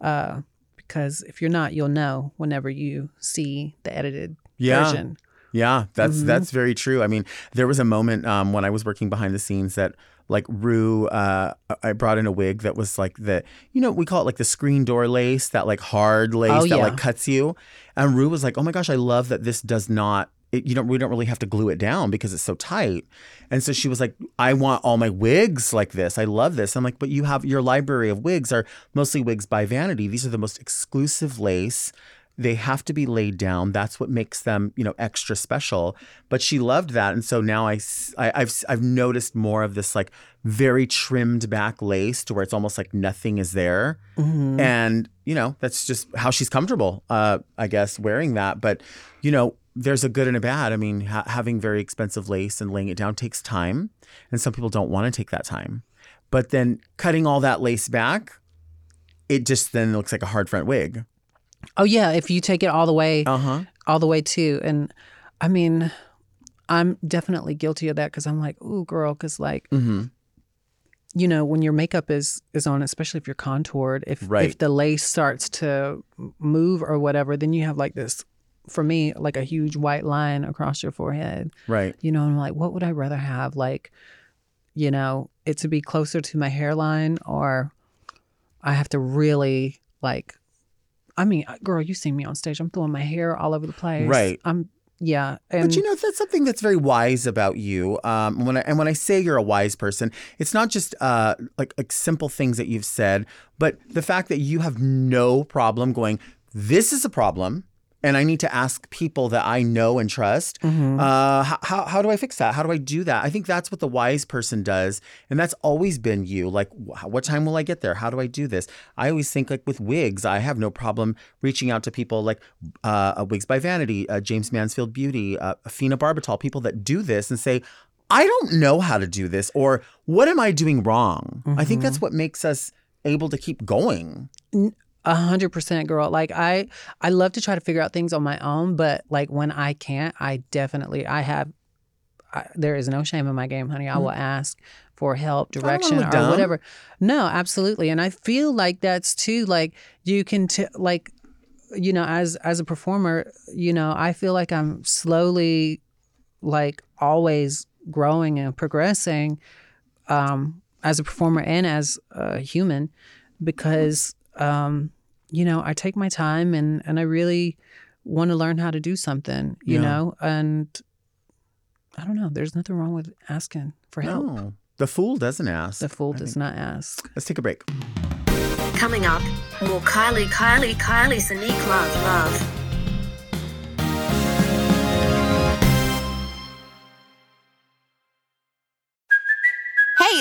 Speaker 5: uh, because if you're not, you'll know whenever you see the edited
Speaker 1: Yeah.
Speaker 5: version.
Speaker 1: Yeah, that's
Speaker 5: Mhm.
Speaker 1: that's very true. I mean, there was a moment um, when I was working behind the scenes that like Rue, uh, I brought in a wig that was like the, you know, we call it like the screen door lace, that like hard lace
Speaker 5: Oh,
Speaker 1: that
Speaker 5: yeah.
Speaker 1: like cuts you. And Rue was like, "Oh my gosh, I love that this does not." It, you don't. We don't really have to glue it down because it's so tight. And so she was like, "I want all my wigs like this. I love this." I'm like, "But you have your library of wigs are mostly wigs by Vanity. These are the most exclusive lace." They have to be laid down. That's what makes them you know extra special. But she loved that. And so now I, I have I've noticed more of this like very trimmed back lace to where it's almost like nothing is there.
Speaker 5: Mhm.
Speaker 1: and you know that's just how she's comfortable uh i guess wearing that. But you know there's a good and a bad. I mean ha- having very expensive lace and laying it down takes time. And some people don't want to take that time. But then cutting all that lace back it just then looks like a hard front wig
Speaker 5: Oh yeah, if you take it all the way,
Speaker 1: uh-huh.
Speaker 5: all the way too, and I mean, I'm definitely guilty of that because I'm like, ooh, girl, because like
Speaker 1: mm-hmm.
Speaker 5: you know when your makeup is is on especially if you're contoured if
Speaker 1: Right.
Speaker 5: if the lace starts to move or whatever then you have like this for me like a huge white line across your forehead.
Speaker 1: Right.
Speaker 5: You know i'm like what would i rather have? Like you know it to be closer to my hairline or i have to really like i mean girl you see me on stage i'm throwing my hair all over the place
Speaker 1: Right.
Speaker 5: i'm yeah and
Speaker 1: but you know that's something that's very wise about you. Um, when I, and when I say you're a wise person, it's not just uh, like like simple things that you've said, but the fact that you have no problem going. This is a problem, and I need to ask people that I know and trust.
Speaker 5: Mhm.
Speaker 1: Uh, how, how how do I fix that? How do I do that? I think that's what the wise person does, and that's always been you. Like, wh- what time will I get there? How do I do this? I always think like with wigs, I have no problem reaching out to people like uh, uh, Wigs by Vanity, uh, Jayne Mansfield Beauty, uh, Fina Barbital, people that do this and say, I don't know how to do this, or what am I doing wrong? I think that's what makes us able to keep going.
Speaker 5: A hundred percent, girl. Like I, I love to try to figure out things on my own, but like when I can't, I definitely, I have. I, there is no shame in my game, honey. I will ask for help, direction, or
Speaker 1: dumb.
Speaker 5: whatever. No, absolutely, and I feel like that's too. Like you can, t- like, you know, as as a performer, you know, I feel like I'm slowly, like, always growing and progressing, um, as a performer and as a human, because um, you know, I take my time and and I really want to learn how to do something, you
Speaker 1: Yeah.
Speaker 5: know, and I don't know. There's nothing wrong with asking for help.
Speaker 1: No, the fool doesn't ask.
Speaker 5: The fool
Speaker 1: I
Speaker 5: does
Speaker 1: think-
Speaker 5: not ask.
Speaker 1: Let's take a break.
Speaker 4: Coming up, more Kylie, Kylie, Kylie Sonique Love, Love.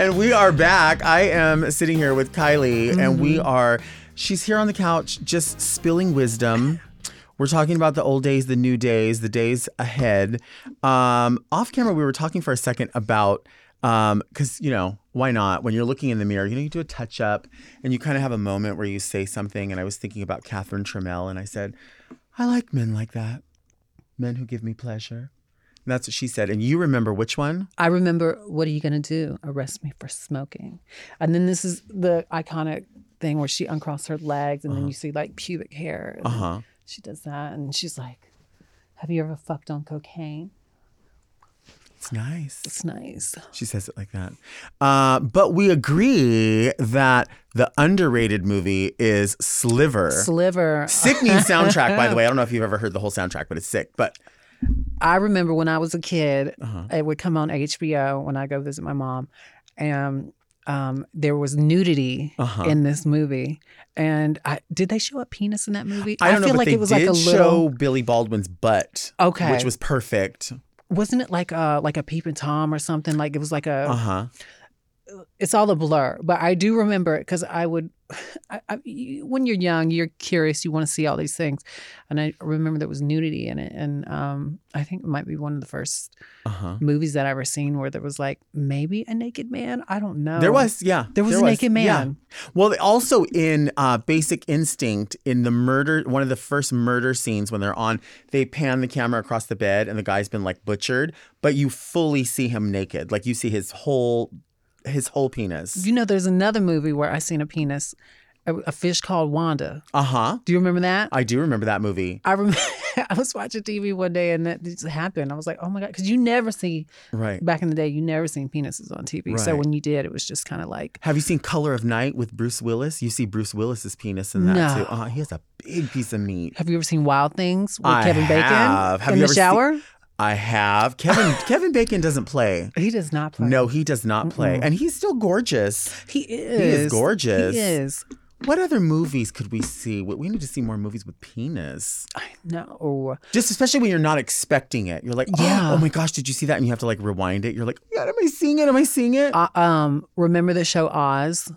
Speaker 1: And we are back. I am sitting here with Kylie, and we are, she's here on the couch just spilling wisdom. We're talking about the old days, the new days, the days ahead. Um, off camera, we were talking for a second about, because, you know, why not? When you're looking in the mirror, you know, you do a touch up and you kind of have a moment where you say something. And I was thinking about Catherine Tramell, and I said, I like men like that, men who give me pleasure. And that's what she said. And you remember which one?
Speaker 5: I remember, what are you going to do? Arrest me for smoking. And then this is the iconic thing where she uncrossed her legs and then you see like pubic hair.
Speaker 1: Uh huh.
Speaker 5: She does that and she's like, Have you ever fucked on cocaine?
Speaker 1: It's nice.
Speaker 5: It's nice.
Speaker 1: She says it like that. Uh, but we agree that the underrated movie is Sliver.
Speaker 5: Sliver.
Speaker 1: Sickening soundtrack, by the way. I don't know if you've ever heard the whole soundtrack, but it's sick. But
Speaker 5: I remember when I was a kid,
Speaker 1: Uh-huh.
Speaker 5: it would come on HBO when I go visit my mom, and um, there was nudity
Speaker 1: Uh-huh.
Speaker 5: in this movie. And I, did they show a penis in that movie?
Speaker 1: I don't know,
Speaker 5: feel
Speaker 1: but
Speaker 5: like
Speaker 1: they
Speaker 5: it was
Speaker 1: did
Speaker 5: like a
Speaker 1: show
Speaker 5: little.
Speaker 1: Billy Baldwin's butt,
Speaker 5: Okay.
Speaker 1: which was perfect.
Speaker 5: Wasn't it like a like a peeping tom or something? Like it was like a.
Speaker 1: Uh huh.
Speaker 5: It's all a blur, but I do remember it because I would. I, I, when you're young, you're curious. You want to see all these things, and I remember there was nudity in it, and um, I think it might be one of the first
Speaker 1: Uh huh.
Speaker 5: movies that I ever seen where there was like maybe a naked man. I don't know.
Speaker 1: There was, yeah.
Speaker 5: There was a naked man.
Speaker 1: yeah.
Speaker 5: man.
Speaker 1: Well, also in uh, Basic Instinct, in the murder, one of the first murder scenes when they're on, they pan the camera across the bed and the guy's been like butchered, but you fully see him naked. Like you see his whole, his whole penis.
Speaker 5: You know, there's another movie where I seen a penis, a, a fish called Wanda.
Speaker 1: Uh huh.
Speaker 5: Do you remember that?
Speaker 1: I do remember that movie.
Speaker 5: I remember I was watching TV one day and that just happened. I was like, oh my god, because you never see
Speaker 1: Right.
Speaker 5: back in the day, you never seen penises on TV. So
Speaker 1: Right.
Speaker 5: when you did, it was just kind of like
Speaker 1: Have you seen Color of Night with Bruce Willis? You see Bruce Willis's penis in that
Speaker 5: No.
Speaker 1: too. Uh, he has a big piece of meat.
Speaker 5: Have you ever seen Wild Things with
Speaker 1: I
Speaker 5: Kevin Bacon
Speaker 1: have. Have
Speaker 5: in
Speaker 1: you
Speaker 5: the
Speaker 1: ever seen-
Speaker 5: shower?
Speaker 1: I have. Kevin Kevin Bacon doesn't play.
Speaker 5: He does not play.
Speaker 1: No, he does not play.
Speaker 5: Mm-mm.
Speaker 1: And he's still gorgeous.
Speaker 5: He is.
Speaker 1: He is gorgeous.
Speaker 5: He is.
Speaker 1: What other movies could we see? We need to see more movies with penis.
Speaker 5: No.
Speaker 1: Just especially when you're not expecting it. You're like, oh,
Speaker 5: Yeah.
Speaker 1: oh my gosh, did you see that? And you have to like rewind it. You're like, God, am I seeing it? Am I seeing it?
Speaker 5: Uh, um, remember the show Oz?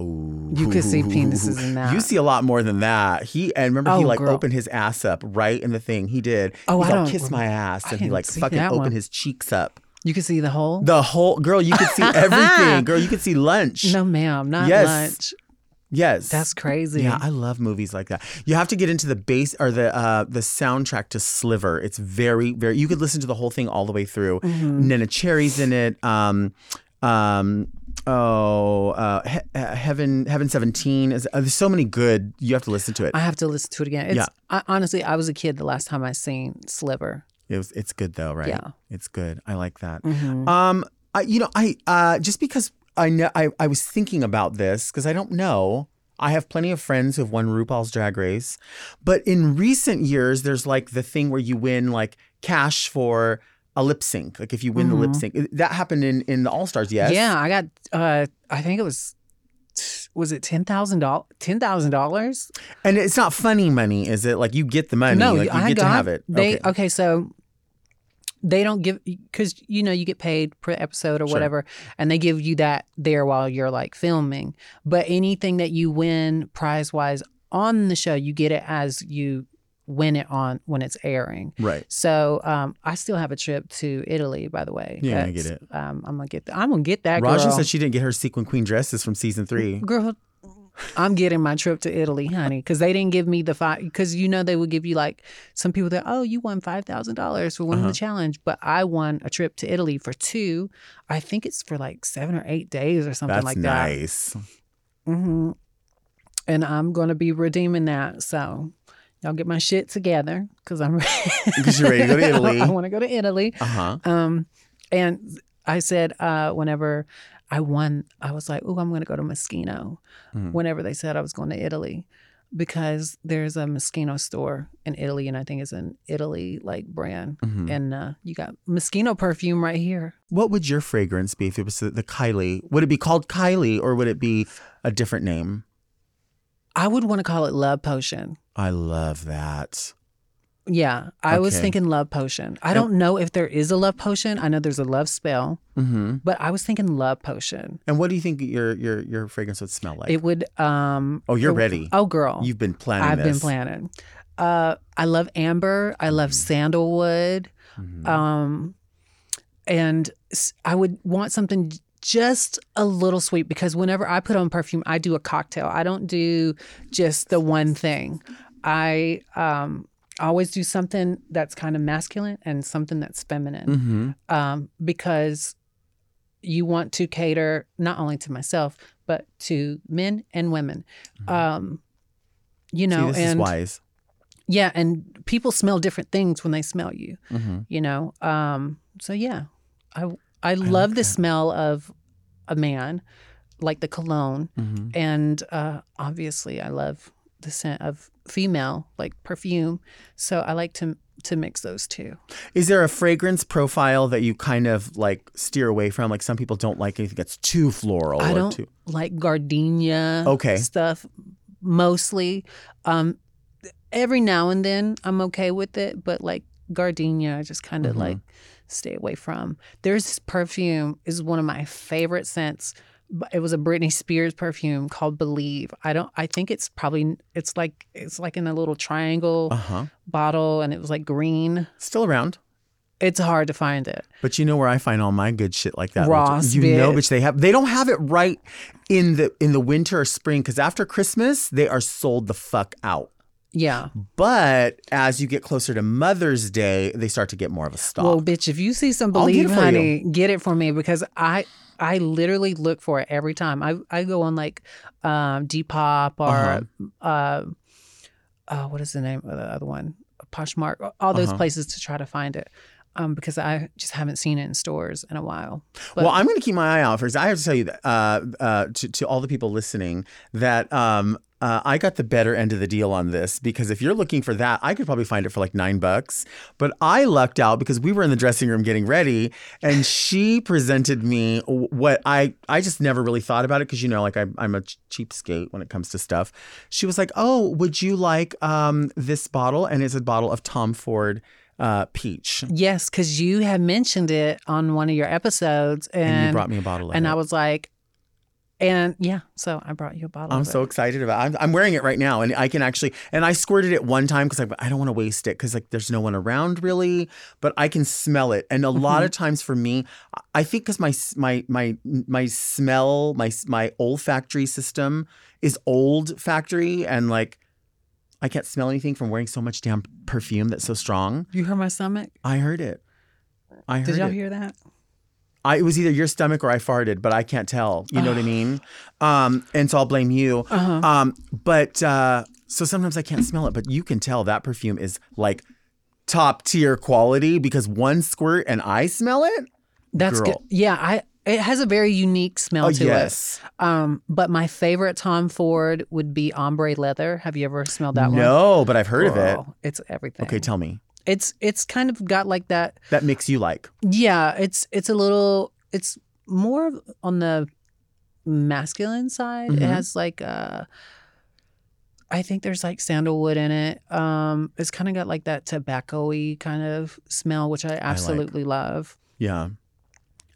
Speaker 1: Ooh.
Speaker 5: You could see penises in that.
Speaker 1: You see a lot more than that. He and remember he
Speaker 5: Oh,
Speaker 1: like
Speaker 5: girl.
Speaker 1: opened his ass up right in the thing. He did.
Speaker 5: Oh,
Speaker 1: He's
Speaker 5: I
Speaker 1: all
Speaker 5: don't
Speaker 1: kiss my ass, and he like fucking opened
Speaker 5: one.
Speaker 1: his cheeks up.
Speaker 5: You could see the whole.
Speaker 1: The whole girl, you could see everything. girl, you could see lunch.
Speaker 5: No, ma'am, not
Speaker 1: Yes.
Speaker 5: lunch.
Speaker 1: Yes.
Speaker 5: That's crazy.
Speaker 1: Yeah, I love movies like that. You have to get into the bass or the uh the soundtrack to Sliver. It's very very you could listen to the whole thing all the way through.
Speaker 5: Mhm.
Speaker 1: Neneh Cherry's in it. Um um oh uh he- uh, Heaven Heaven 17 is uh, there's so many good you have to listen to it.
Speaker 5: I have to listen to it again. It's,
Speaker 1: Yeah.
Speaker 5: I, honestly, I was a kid the last time I seen Sliver.
Speaker 1: It was it's good though, right?
Speaker 5: Yeah.
Speaker 1: It's good. I like that.
Speaker 5: Mhm.
Speaker 1: Um I you know, I uh just because I know I, I was thinking about this because I don't know. I have plenty of friends who have won RuPaul's Drag Race. But in recent years, there's like the thing where you win like cash for a lip sync. Like if you win the lip
Speaker 5: Mhm.
Speaker 1: sync. That happened in in the All Stars, yes?
Speaker 5: Yeah, I got. uh I think it was. Was it ten thousand dollars? Ten thousand dollars?
Speaker 1: And it's not funny money, is it? Like you get the money.
Speaker 5: No,
Speaker 1: like you
Speaker 5: I
Speaker 1: get
Speaker 5: got,
Speaker 1: to have it.
Speaker 5: They
Speaker 1: okay.
Speaker 5: okay. so they don't give because you know you get paid per episode or
Speaker 1: Sure.
Speaker 5: whatever, and they give you that there while you're like filming. But anything that you win prize wise on the show, you get it as you win it on when it's airing.
Speaker 1: Right.
Speaker 5: So um, I still have a trip to Italy, by the way.
Speaker 1: Yeah, I get it.
Speaker 5: Um, I'm gonna get. The, I'm gonna get that.
Speaker 1: Raja
Speaker 5: girl.
Speaker 1: said she didn't get her sequin queen dresses from season three.
Speaker 5: Girl, I'm getting my trip to Italy, honey, because they didn't give me the five. Because you know they would give you like some people that oh you won five thousand dollars for winning
Speaker 1: Uh-huh.
Speaker 5: the challenge, but I won a trip to Italy for two. I think it's for like seven or eight days or something
Speaker 1: That's
Speaker 5: like
Speaker 1: nice.
Speaker 5: that. hmm And I'm gonna be redeeming that. So y'all get my shit together because I'm
Speaker 1: 'Cause you're ready to go to Italy.
Speaker 5: I want to go to Italy.
Speaker 1: Uh-huh.
Speaker 5: Um, and I said, uh, whenever I won, I was like, "Oh, I'm going to go to Moschino."
Speaker 1: Mhm.
Speaker 5: Whenever they said I was going to Italy, because there's a Moschino store in Italy, and I think it's an Italy like brand,
Speaker 1: Mhm.
Speaker 5: and uh, you got Moschino perfume right here.
Speaker 1: What would your fragrance be if it was the, the Kylie? Would it be called Kylie or would it be a different name?
Speaker 5: I would want to call it Love Potion.
Speaker 1: I love that.
Speaker 5: Yeah, I was
Speaker 1: Okay.
Speaker 5: thinking love potion. I don't know if there is a love potion. I know there's a love spell,
Speaker 1: Mm-hmm.
Speaker 5: but I was thinking love potion.
Speaker 1: And what do you think your your your fragrance would smell like?
Speaker 5: It would. um
Speaker 1: Oh, you're
Speaker 5: it-
Speaker 1: ready.
Speaker 5: Oh, girl,
Speaker 1: You've been planning
Speaker 5: I've been
Speaker 1: this.
Speaker 5: planning. Uh, I love amber. I love
Speaker 1: Mm-hmm.
Speaker 5: sandalwood. Um, and s- I would want something just a little sweet because whenever I put on perfume, I do a cocktail. I don't do just the one thing. I um, always do something that's kind of masculine and something that's feminine
Speaker 1: Mm-hmm.
Speaker 5: um, because you want to cater not only to myself but to men and women. Um, you know,
Speaker 1: Mm-hmm. See, this is
Speaker 5: and
Speaker 1: wise.
Speaker 5: yeah, and people smell different things when they smell you.
Speaker 1: Mm-hmm.
Speaker 5: You know, um, so yeah, I I love the smell of a man, like the cologne,
Speaker 1: Mm-hmm.
Speaker 5: and uh, obviously I love the scent of female, like perfume. So I like to to mix those two.
Speaker 1: Is there a fragrance profile that you kind of like steer away from? Like some people don't like anything that's too floral.
Speaker 5: I
Speaker 1: or
Speaker 5: don't
Speaker 1: Too...
Speaker 5: like gardenia
Speaker 1: Okay.
Speaker 5: stuff mostly. Um, every now and then I'm okay with it, but like gardenia, I just kind of
Speaker 1: Mhm.
Speaker 5: like stay away from. There's this perfume is one of my favorite scents. It was a Britney Spears perfume called Believe. I don't. I think it's probably. It's like it's like in a little triangle
Speaker 1: Uh huh.
Speaker 5: bottle, and it was like green.
Speaker 1: Still around.
Speaker 5: It's hard to find it.
Speaker 1: But you know where I find all my good shit like that.
Speaker 5: Ross,
Speaker 1: you know,
Speaker 5: bitch.
Speaker 1: They have. They don't have it right in the in the winter or spring because after Christmas they are sold the fuck out.
Speaker 5: Yeah.
Speaker 1: But as you get closer to Mother's Day, they start to get more of a stock.
Speaker 5: Well, bitch, if you see some
Speaker 1: get
Speaker 5: believe,
Speaker 1: it for you.
Speaker 5: get it for me because I I literally look for it every time. I I go on like um, Depop or
Speaker 1: Uh-huh.
Speaker 5: uh, uh, what is the name of the other one? Poshmark, all those
Speaker 1: Uh-huh.
Speaker 5: places to try to find it. Um, because I just haven't seen it in stores in a while. But
Speaker 1: well, I'm going to keep my eye out for it. I have to tell you that uh, uh, to, to all the people listening that um, uh, I got the better end of the deal on this because if you're looking for that, I could probably find it for like nine bucks. But I lucked out because we were in the dressing room getting ready, and she presented me what I I just never really thought about it because you know like I, I'm a cheapskate when it comes to stuff. She was like, "Oh, would you like um, this bottle?" And it's a bottle of Tom Ford uh, peach.
Speaker 5: yes, because you have mentioned it on one of your episodes, and,
Speaker 1: And you brought me a bottle of
Speaker 5: and
Speaker 1: it.
Speaker 5: I was like, and yeah, so I brought you a bottle. Of.
Speaker 1: I'm
Speaker 5: so
Speaker 1: excited about. I'm, I'm wearing it right now, and I can actually. And I squirted it one time because I, I don't want to waste it because like there's no one around really, but I can smell it. And a lot
Speaker 5: Mm-hmm.
Speaker 1: of times for me, I think because my my my my smell, my my olfactory system is old factory, and like I can't smell anything from wearing so much damn perfume that's so strong.
Speaker 5: You heard my stomach?
Speaker 1: I heard it. I heard
Speaker 5: Did y'all
Speaker 1: it.
Speaker 5: hear that?
Speaker 1: I, it was either your stomach or I farted, but I can't tell. You know what I mean? Um, and so I'll blame you.
Speaker 5: Uh-huh.
Speaker 1: Um, but uh, so sometimes I can't smell it, but you can tell that perfume is like top tier quality because one squirt and I smell it.
Speaker 5: That's
Speaker 1: Girl.
Speaker 5: good. Yeah, I it has a very unique smell
Speaker 1: Oh,
Speaker 5: to
Speaker 1: yes.
Speaker 5: it. Um, but my favorite Tom Ford would be ombre leather. Have you ever smelled that one?
Speaker 1: No, but I've heard of it.
Speaker 5: It's everything.
Speaker 1: Okay, tell me.
Speaker 5: It's it's kind of got like that.
Speaker 1: That mix you like.
Speaker 5: Yeah, it's it's a little. It's more on the masculine side. It
Speaker 1: Mhm.
Speaker 5: has like uh I think there's like sandalwood in it. Um, it's kind of got like that tobacco-y kind of smell, which I absolutely love.
Speaker 1: Yeah.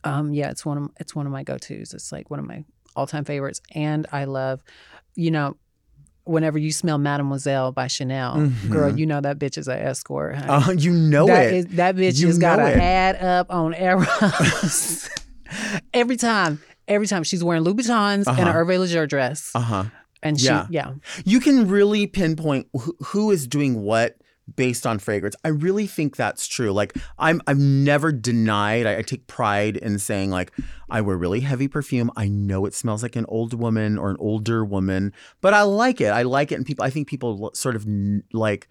Speaker 5: Um, yeah, it's one of it's one of my go-tos. It's like one of my all-time favorites, and I love, you know, whenever you smell Mademoiselle by Chanel, girl,
Speaker 1: Mhm.
Speaker 5: you know that bitch is an escort. honey.
Speaker 1: Oh, you know
Speaker 5: That
Speaker 1: it.
Speaker 5: is- that bitch
Speaker 1: You
Speaker 5: has got an
Speaker 1: it.
Speaker 5: up on Eros every time. Every time she's wearing Louboutins and an
Speaker 1: Uh-huh.
Speaker 5: Hervé Leger dress,
Speaker 1: Uh huh.
Speaker 5: and she,
Speaker 1: yeah.
Speaker 5: yeah,
Speaker 1: You can really pinpoint who, who is doing what based on fragrance. I really think that's true. Like I'm I've never denied. I, I take pride in saying like I wear really heavy perfume. I know it smells like an old woman or an older woman, but I like it. I like it and people I think people sort of n- like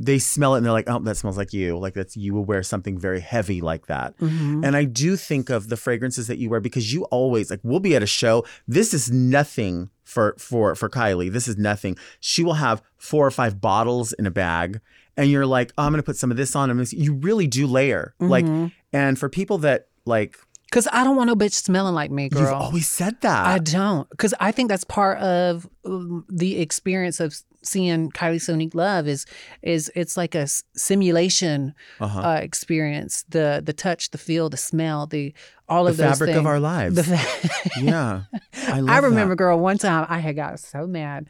Speaker 1: they smell it and they're like, "Oh, that smells like you." Like that's you will wear something very heavy like that.
Speaker 5: Mhm.
Speaker 1: And I do think of the fragrances that you wear because you always like we'll be at a show. This is nothing for for for Kylie. This is nothing. She will have four or five bottles in a bag, and you're like, oh, I'm gonna put some of this on. I'm you really do layer like,
Speaker 5: Mhm.
Speaker 1: and for people that like,
Speaker 5: because I don't want no bitch smelling like me, girl.
Speaker 1: you've always said that.
Speaker 5: I don't, because I think that's part of um, the experience of seeing Kylie Sonique Love is is it's like a simulation
Speaker 1: Uh-huh.
Speaker 5: uh, experience. The the touch, the feel, the smell, the all
Speaker 1: The
Speaker 5: of those
Speaker 1: fabric of our lives.
Speaker 5: Fa-
Speaker 1: yeah. I,
Speaker 5: I remember,
Speaker 1: that.
Speaker 5: girl, one time I had got so mad.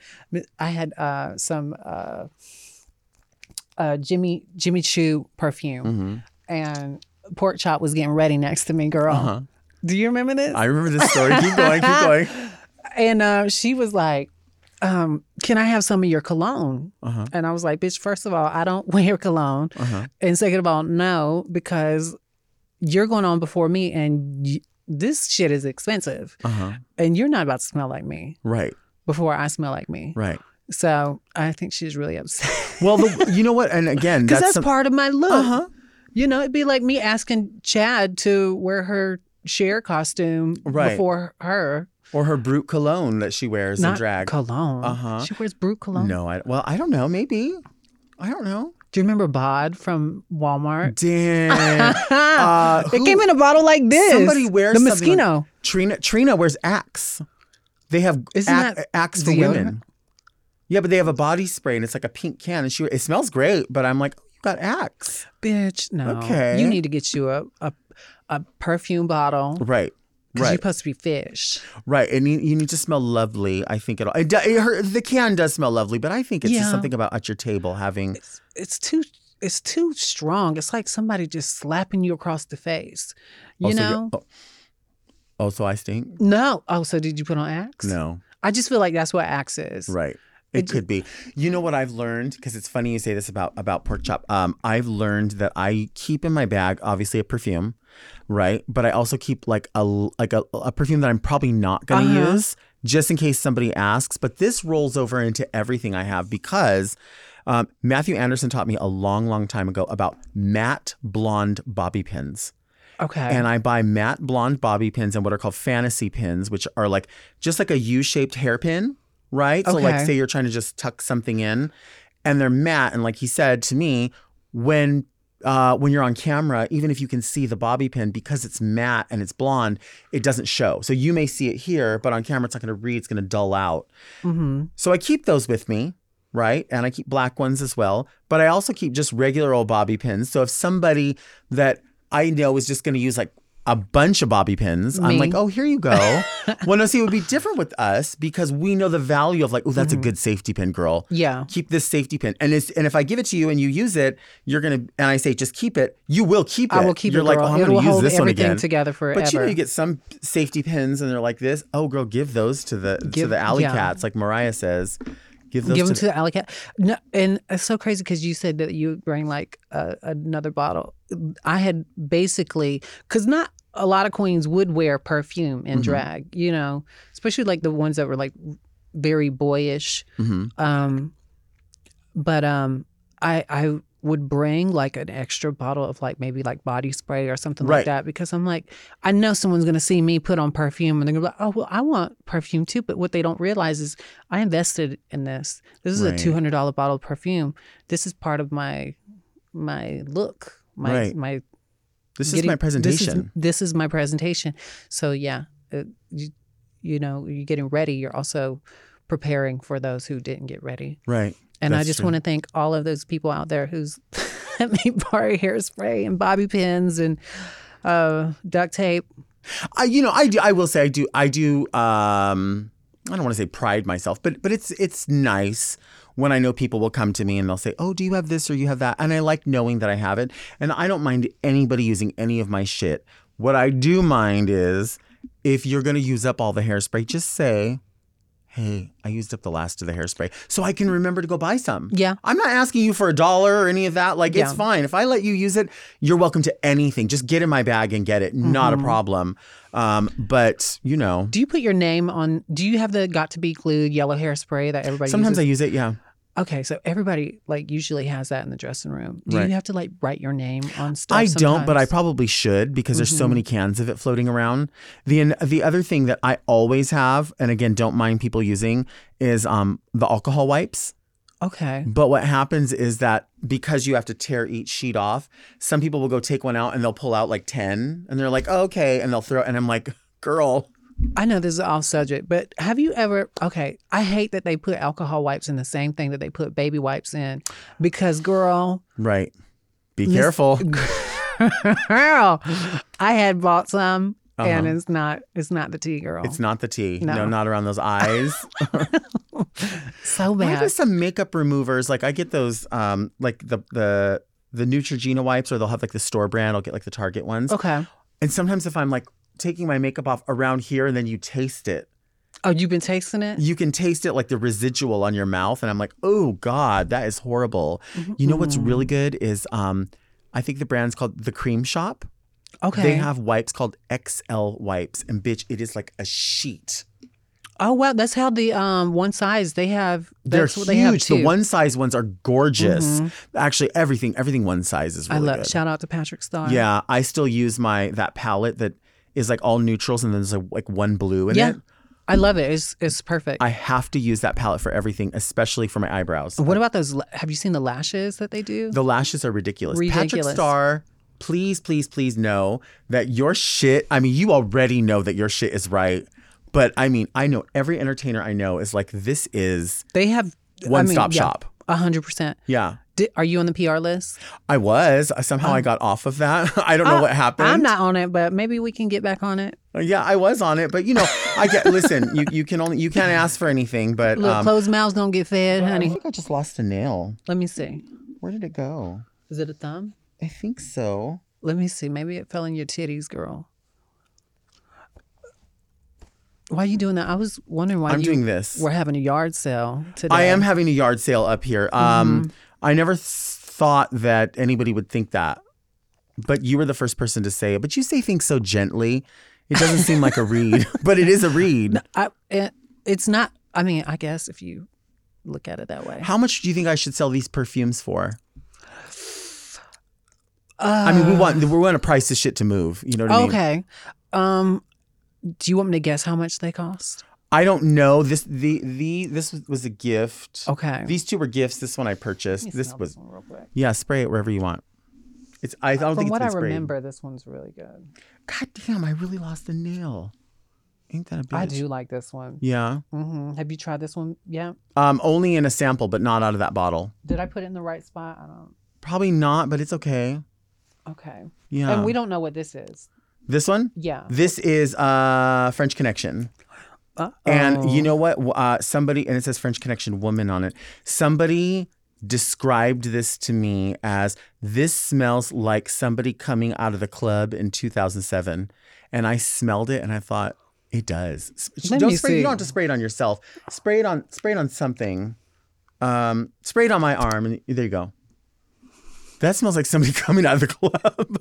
Speaker 5: I had uh, some uh, uh, Jimmy Jimmy Choo perfume,
Speaker 1: Mhm.
Speaker 5: and pork chop was getting ready next to me, girl.
Speaker 1: Uh-huh.
Speaker 5: Do you remember this?
Speaker 1: I remember this story. Keep going, keep going.
Speaker 5: And uh, she was like, um, "Can I have some of your cologne?"
Speaker 1: Uh-huh.
Speaker 5: And I was like, "Bitch, first of all, I don't wear cologne,
Speaker 1: Uh-huh.
Speaker 5: and second of all, no, because you're going on before me, and y- this shit is expensive,
Speaker 1: Uh-huh.
Speaker 5: and you're not about to smell like me
Speaker 1: Right.
Speaker 5: before I smell like me."
Speaker 1: Right.
Speaker 5: So I think she's really upset
Speaker 1: Well, the, you know what? And again,
Speaker 5: because
Speaker 1: that's,
Speaker 5: that's,
Speaker 1: some-
Speaker 5: part of my look.
Speaker 1: Uh-huh.
Speaker 5: You know, it'd be like me asking Chad to wear her Cher costume
Speaker 1: Right.
Speaker 5: before her.
Speaker 1: or her Brut cologne that she wears in drag.
Speaker 5: cologne.
Speaker 1: Uh-huh.
Speaker 5: She wears Brut cologne.
Speaker 1: No, I well, I don't know. Maybe. I don't know.
Speaker 5: Do you remember Bod from Walmart?
Speaker 1: Damn. Uh,
Speaker 5: it came in a bottle like this.
Speaker 1: Somebody wears
Speaker 5: the
Speaker 1: something like- Trina Trina wears Axe. They have
Speaker 5: Isn't
Speaker 1: Axe,
Speaker 5: that
Speaker 1: Axe for women. Yeah, but they have a body spray and it's like a pink can and she it smells great, but I'm like, oh, you got Axe.
Speaker 5: Bitch, no.
Speaker 1: Okay.
Speaker 5: You need to get you a a, a perfume bottle.
Speaker 1: Right.
Speaker 5: Because
Speaker 1: Right.
Speaker 5: you're supposed to be fish.
Speaker 1: Right, and you, you need to smell lovely. I think it'll. It, do- it, her, the can does smell lovely, but I think it's just something about at your table having.
Speaker 5: It's too it's too strong. It's like somebody just slapping you across the face. You
Speaker 1: Oh, so
Speaker 5: know?
Speaker 1: oh, oh, so I stink?
Speaker 5: No. Oh, so did you put on Axe?
Speaker 1: No.
Speaker 5: I just feel like that's what Axe is.
Speaker 1: Right. It could be. You know what I've learned because it's funny you say this about about pork chop. Um, I've learned that I keep in my bag obviously a perfume, right? But I also keep like a like a, a perfume that I'm probably not going to
Speaker 5: Uh-huh.
Speaker 1: use just in case somebody asks. But this rolls over into everything I have because um, Matthew Anderson taught me a long, long time ago about matte blonde bobby pins.
Speaker 5: Okay.
Speaker 1: And I buy matte blonde bobby pins and what are called fantasy pins, which are like just like a U-shaped hairpin, right? So like say you're trying to just tuck something in and they're matte. And like he said to me, when uh, when you're on camera, even if you can see the bobby pin, because it's matte and it's blonde, it doesn't show. So you may see it here, but on camera it's not gonna read, it's gonna dull out.
Speaker 5: Mm-hmm.
Speaker 1: So I keep those with me, right? And I keep black ones as well. But I also keep just regular old bobby pins. So if somebody that I know is just going to use like a bunch of bobby pins, I'm like, oh, here you go. well, no, see, it would be different with us because we know the value of like, oh, that's a good safety pin, girl.
Speaker 5: Mm-hmm. Yeah.
Speaker 1: Keep this safety pin. And it's, and if I give it to you and you use it, you're going to, and I say, just keep it, you will keep it.
Speaker 5: I will keep
Speaker 1: you're
Speaker 5: it,
Speaker 1: like,
Speaker 5: girl.
Speaker 1: oh, I'm
Speaker 5: It
Speaker 1: going
Speaker 5: will
Speaker 1: to use this one
Speaker 5: everything
Speaker 1: again.
Speaker 5: together
Speaker 1: But you know,
Speaker 5: forever.
Speaker 1: you get some safety pins and they're like this. Oh, girl, give those to the, to the alley
Speaker 5: yeah.
Speaker 1: cats, like Mariah says. Give
Speaker 5: Give them
Speaker 1: to
Speaker 5: to the alley cat. No, and it's so crazy because you said that you would bring like a, another bottle. I had basically because not a lot of queens would wear perfume in
Speaker 1: Mhm.
Speaker 5: drag, you know, especially like the ones that were like very boyish.
Speaker 1: Mhm.
Speaker 5: Um, but um, I I would bring like an extra bottle of like maybe like body spray or something
Speaker 1: Right.
Speaker 5: like that because I'm like I know someone's gonna see me put on perfume and they're gonna be like oh well I want perfume too but what they don't realize is I invested in this this is
Speaker 1: Right.
Speaker 5: a two hundred dollar bottle of perfume this is part of my my look my
Speaker 1: Right.
Speaker 5: my
Speaker 1: This is
Speaker 5: getting-
Speaker 1: my
Speaker 5: this is-
Speaker 1: presentation.
Speaker 5: this is, my presentation so yeah it, you, you know you're getting ready you're also preparing for those who didn't get ready
Speaker 1: Right.
Speaker 5: And I just
Speaker 1: true.
Speaker 5: want to thank all of those people out there who's let me borrow hairspray and bobby pins and uh, duct tape.
Speaker 1: I, you know, I do. I will say, I do. I do. Um, I don't want to say pride myself, but but it's it's nice when I know people will come to me and they'll say, "Oh, do you have this or you have that?" And I like knowing that I have it, and I don't mind anybody using any of my shit. What I do mind is if you're going to use up all the hairspray, just say. Hey, I used up the last of the hairspray, so I can remember to go buy some.
Speaker 5: Yeah.
Speaker 1: I'm not asking you for a dollar or any of that. Like, it's fine. If I let you use it, you're welcome to anything. Just get in my bag and get it. Not a
Speaker 5: Mhm.
Speaker 1: problem. Um, but you know,
Speaker 5: Do you put your name on? Do you have the got to be glued yellow hairspray that everybody?
Speaker 1: sometimes I use it. Yeah.
Speaker 5: Okay, so everybody like usually has that in the dressing room. Do
Speaker 1: Right.
Speaker 5: you have to like write your name on stuff?
Speaker 1: I don't, but I probably should because there's so many cans of it floating around. The the other thing that I always have, and again, don't mind people using, is um the alcohol wipes.
Speaker 5: Okay.
Speaker 1: But what happens is that because you have to tear each sheet off, some people will go take one out and they'll pull out like ten, and they're like, oh, okay, and they'll throw, and I'm like, girl,
Speaker 5: I know this is off subject, but have you ever? Okay, I hate that they put alcohol wipes in the same thing that they put baby wipes in, because girl,
Speaker 1: Right. Be
Speaker 5: Miss-
Speaker 1: careful.
Speaker 5: girl, I had bought some, and
Speaker 1: Uh-huh.
Speaker 5: it's not. It's not the tea, girl.
Speaker 1: It's not the tea. No,
Speaker 5: No.
Speaker 1: not around those eyes.
Speaker 5: so
Speaker 1: Why
Speaker 5: bad.
Speaker 1: do some makeup removers like I get those um like the the the Neutrogena wipes or they'll have like the store brand. I'll get like the Target ones.
Speaker 5: Okay.
Speaker 1: And sometimes if I'm like taking my makeup off around here and then you taste it,
Speaker 5: Oh, you've been tasting it?
Speaker 1: you can taste it like the residual on your mouth and I'm like, "Oh god, that is horrible." You know what's really good is um I think the brand's called The Cream Shop.
Speaker 5: Okay.
Speaker 1: They have wipes called XL wipes and bitch, it is like a sheet.
Speaker 5: Oh well, that's how the um one size they have.
Speaker 1: They're
Speaker 5: That's what they have
Speaker 1: huge. the one size ones are gorgeous.
Speaker 5: Mhm.
Speaker 1: Actually, everything everything one size is
Speaker 5: I love.
Speaker 1: good.
Speaker 5: Shout out to Patrick Starrr.
Speaker 1: Yeah, I still use my that palette that is like all neutrals and then there's like, one blue in
Speaker 5: yeah.
Speaker 1: it.
Speaker 5: I love it. It's it's perfect.
Speaker 1: I have to use that palette for everything, especially for my eyebrows.
Speaker 5: what about those? Have you seen the lashes that they do?
Speaker 1: The lashes are ridiculous. Patrick Starrr, please, please, please know that your shit. I mean, you already know that your shit is right, but I mean, I know every entertainer I know is like, this is
Speaker 5: They have
Speaker 1: one stop shop.
Speaker 5: A hundred percent.
Speaker 1: Yeah.
Speaker 5: Di- Are you on the PR list?
Speaker 1: I was. Somehow I got off of that. I don't know what happened.
Speaker 5: I'm not on it, but maybe we can get back on it.
Speaker 1: Uh, Yeah, I was on it, but you know, I get. listen, you you can only you can't ask for anything, but
Speaker 5: Look,
Speaker 1: um,
Speaker 5: closed mouths don't get fed,
Speaker 1: I
Speaker 5: honey.
Speaker 1: I think I just lost a nail.
Speaker 5: Let me see.
Speaker 1: Where did it go?
Speaker 5: Is it a thumb?
Speaker 1: I think so.
Speaker 5: Let me see. Maybe it fell in your titties, girl. Why are you doing that? I was wondering why
Speaker 1: I'm
Speaker 5: you
Speaker 1: doing this.
Speaker 5: We're having a yard sale today.
Speaker 1: I am having a yard sale up here. Um,
Speaker 5: Mm-hmm.
Speaker 1: I never thought that anybody would think that, but you were the first person to say it. But you say things so gently. It doesn't seem like a read, but it is a read.
Speaker 5: I, it, it's not. I mean, I guess if you look at it that way.
Speaker 1: How much do you think I should sell these perfumes for? I mean, we want we want to price this shit to move. You know what I mean?
Speaker 5: okay. Um, do you want me to guess how much they cost?
Speaker 1: I don't know. This the the this was- was a gift.
Speaker 5: Okay.
Speaker 1: These two were gifts. This one I purchased. This was
Speaker 5: this one real quick.
Speaker 1: yeah. Spray it wherever you want. It's I don't
Speaker 5: From
Speaker 1: think
Speaker 5: what
Speaker 1: it's
Speaker 5: I
Speaker 1: been sprayed.
Speaker 5: remember, this one's really good.
Speaker 1: God damn! I really lost the nail. Ain't that a bitch?
Speaker 5: I do like this one.
Speaker 1: Yeah.
Speaker 5: hmm Have you tried this one? Yeah.
Speaker 1: Um, only in a sample, but not out of that bottle.
Speaker 5: Did I put it in the right spot? I don't.
Speaker 1: Probably not, but it's okay.
Speaker 5: Okay.
Speaker 1: Yeah.
Speaker 5: And we don't know what this is.
Speaker 1: This one?
Speaker 5: Yeah.
Speaker 1: This is uh French Connection. And you know what? Uh, somebody, and it says French Connection woman on it. Somebody described this to me as this smells like somebody coming out of the club in 2007. And I smelled it and I thought, it does.
Speaker 5: Let
Speaker 1: don't
Speaker 5: me
Speaker 1: spray, you don't have to spray it on yourself. Spray it on spray it on something. Um, spray it on my arm and there you go. That smells like somebody coming out of the club.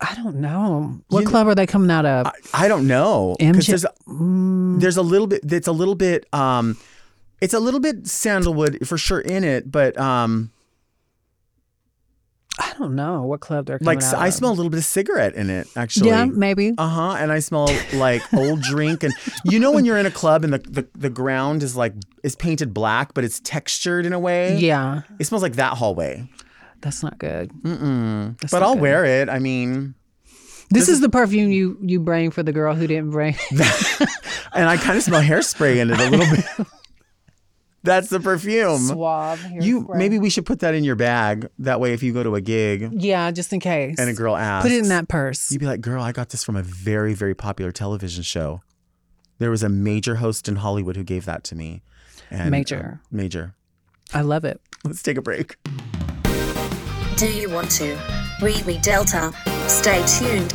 Speaker 5: I don't know. What club are they coming out of?
Speaker 1: I don't know.
Speaker 5: MJ
Speaker 1: There's, there's a little bit. It's a little bit. Um, it's a little bit sandalwood for sure in it, but um,
Speaker 5: I don't know what club they're coming
Speaker 1: like I
Speaker 5: of.
Speaker 1: smell a little bit of cigarette in it. Actually,
Speaker 5: Yeah, maybe.
Speaker 1: Uh huh. And I smell like old drink, and you know when you're in a club and the, the the ground is like is painted black, but it's textured in a way.
Speaker 5: Yeah.
Speaker 1: It smells like that hallway.
Speaker 5: That's not good.
Speaker 1: Mm-mm.
Speaker 5: That's
Speaker 1: but
Speaker 5: not
Speaker 1: I'll
Speaker 5: good.
Speaker 1: wear it. I mean,
Speaker 5: This, is, the perfume you you bring for the girl who didn't bring.
Speaker 1: and I kind of smell hairspray in it a little bit. That's the perfume.
Speaker 5: Suave
Speaker 1: You
Speaker 5: hairspray.
Speaker 1: maybe we should put that in your bag. That way, if you go to a gig
Speaker 5: yeah, just in case.
Speaker 1: and a girl asks,
Speaker 5: Put it in that purse.
Speaker 1: You'd be like, "Girl, I got this from a very, very popular television show. There was a major host in Hollywood who gave that to me." And,
Speaker 5: Major.
Speaker 1: uh, major.
Speaker 5: I love it.
Speaker 1: Let's take a break.
Speaker 4: Do you want to? We we Delta. Stay tuned.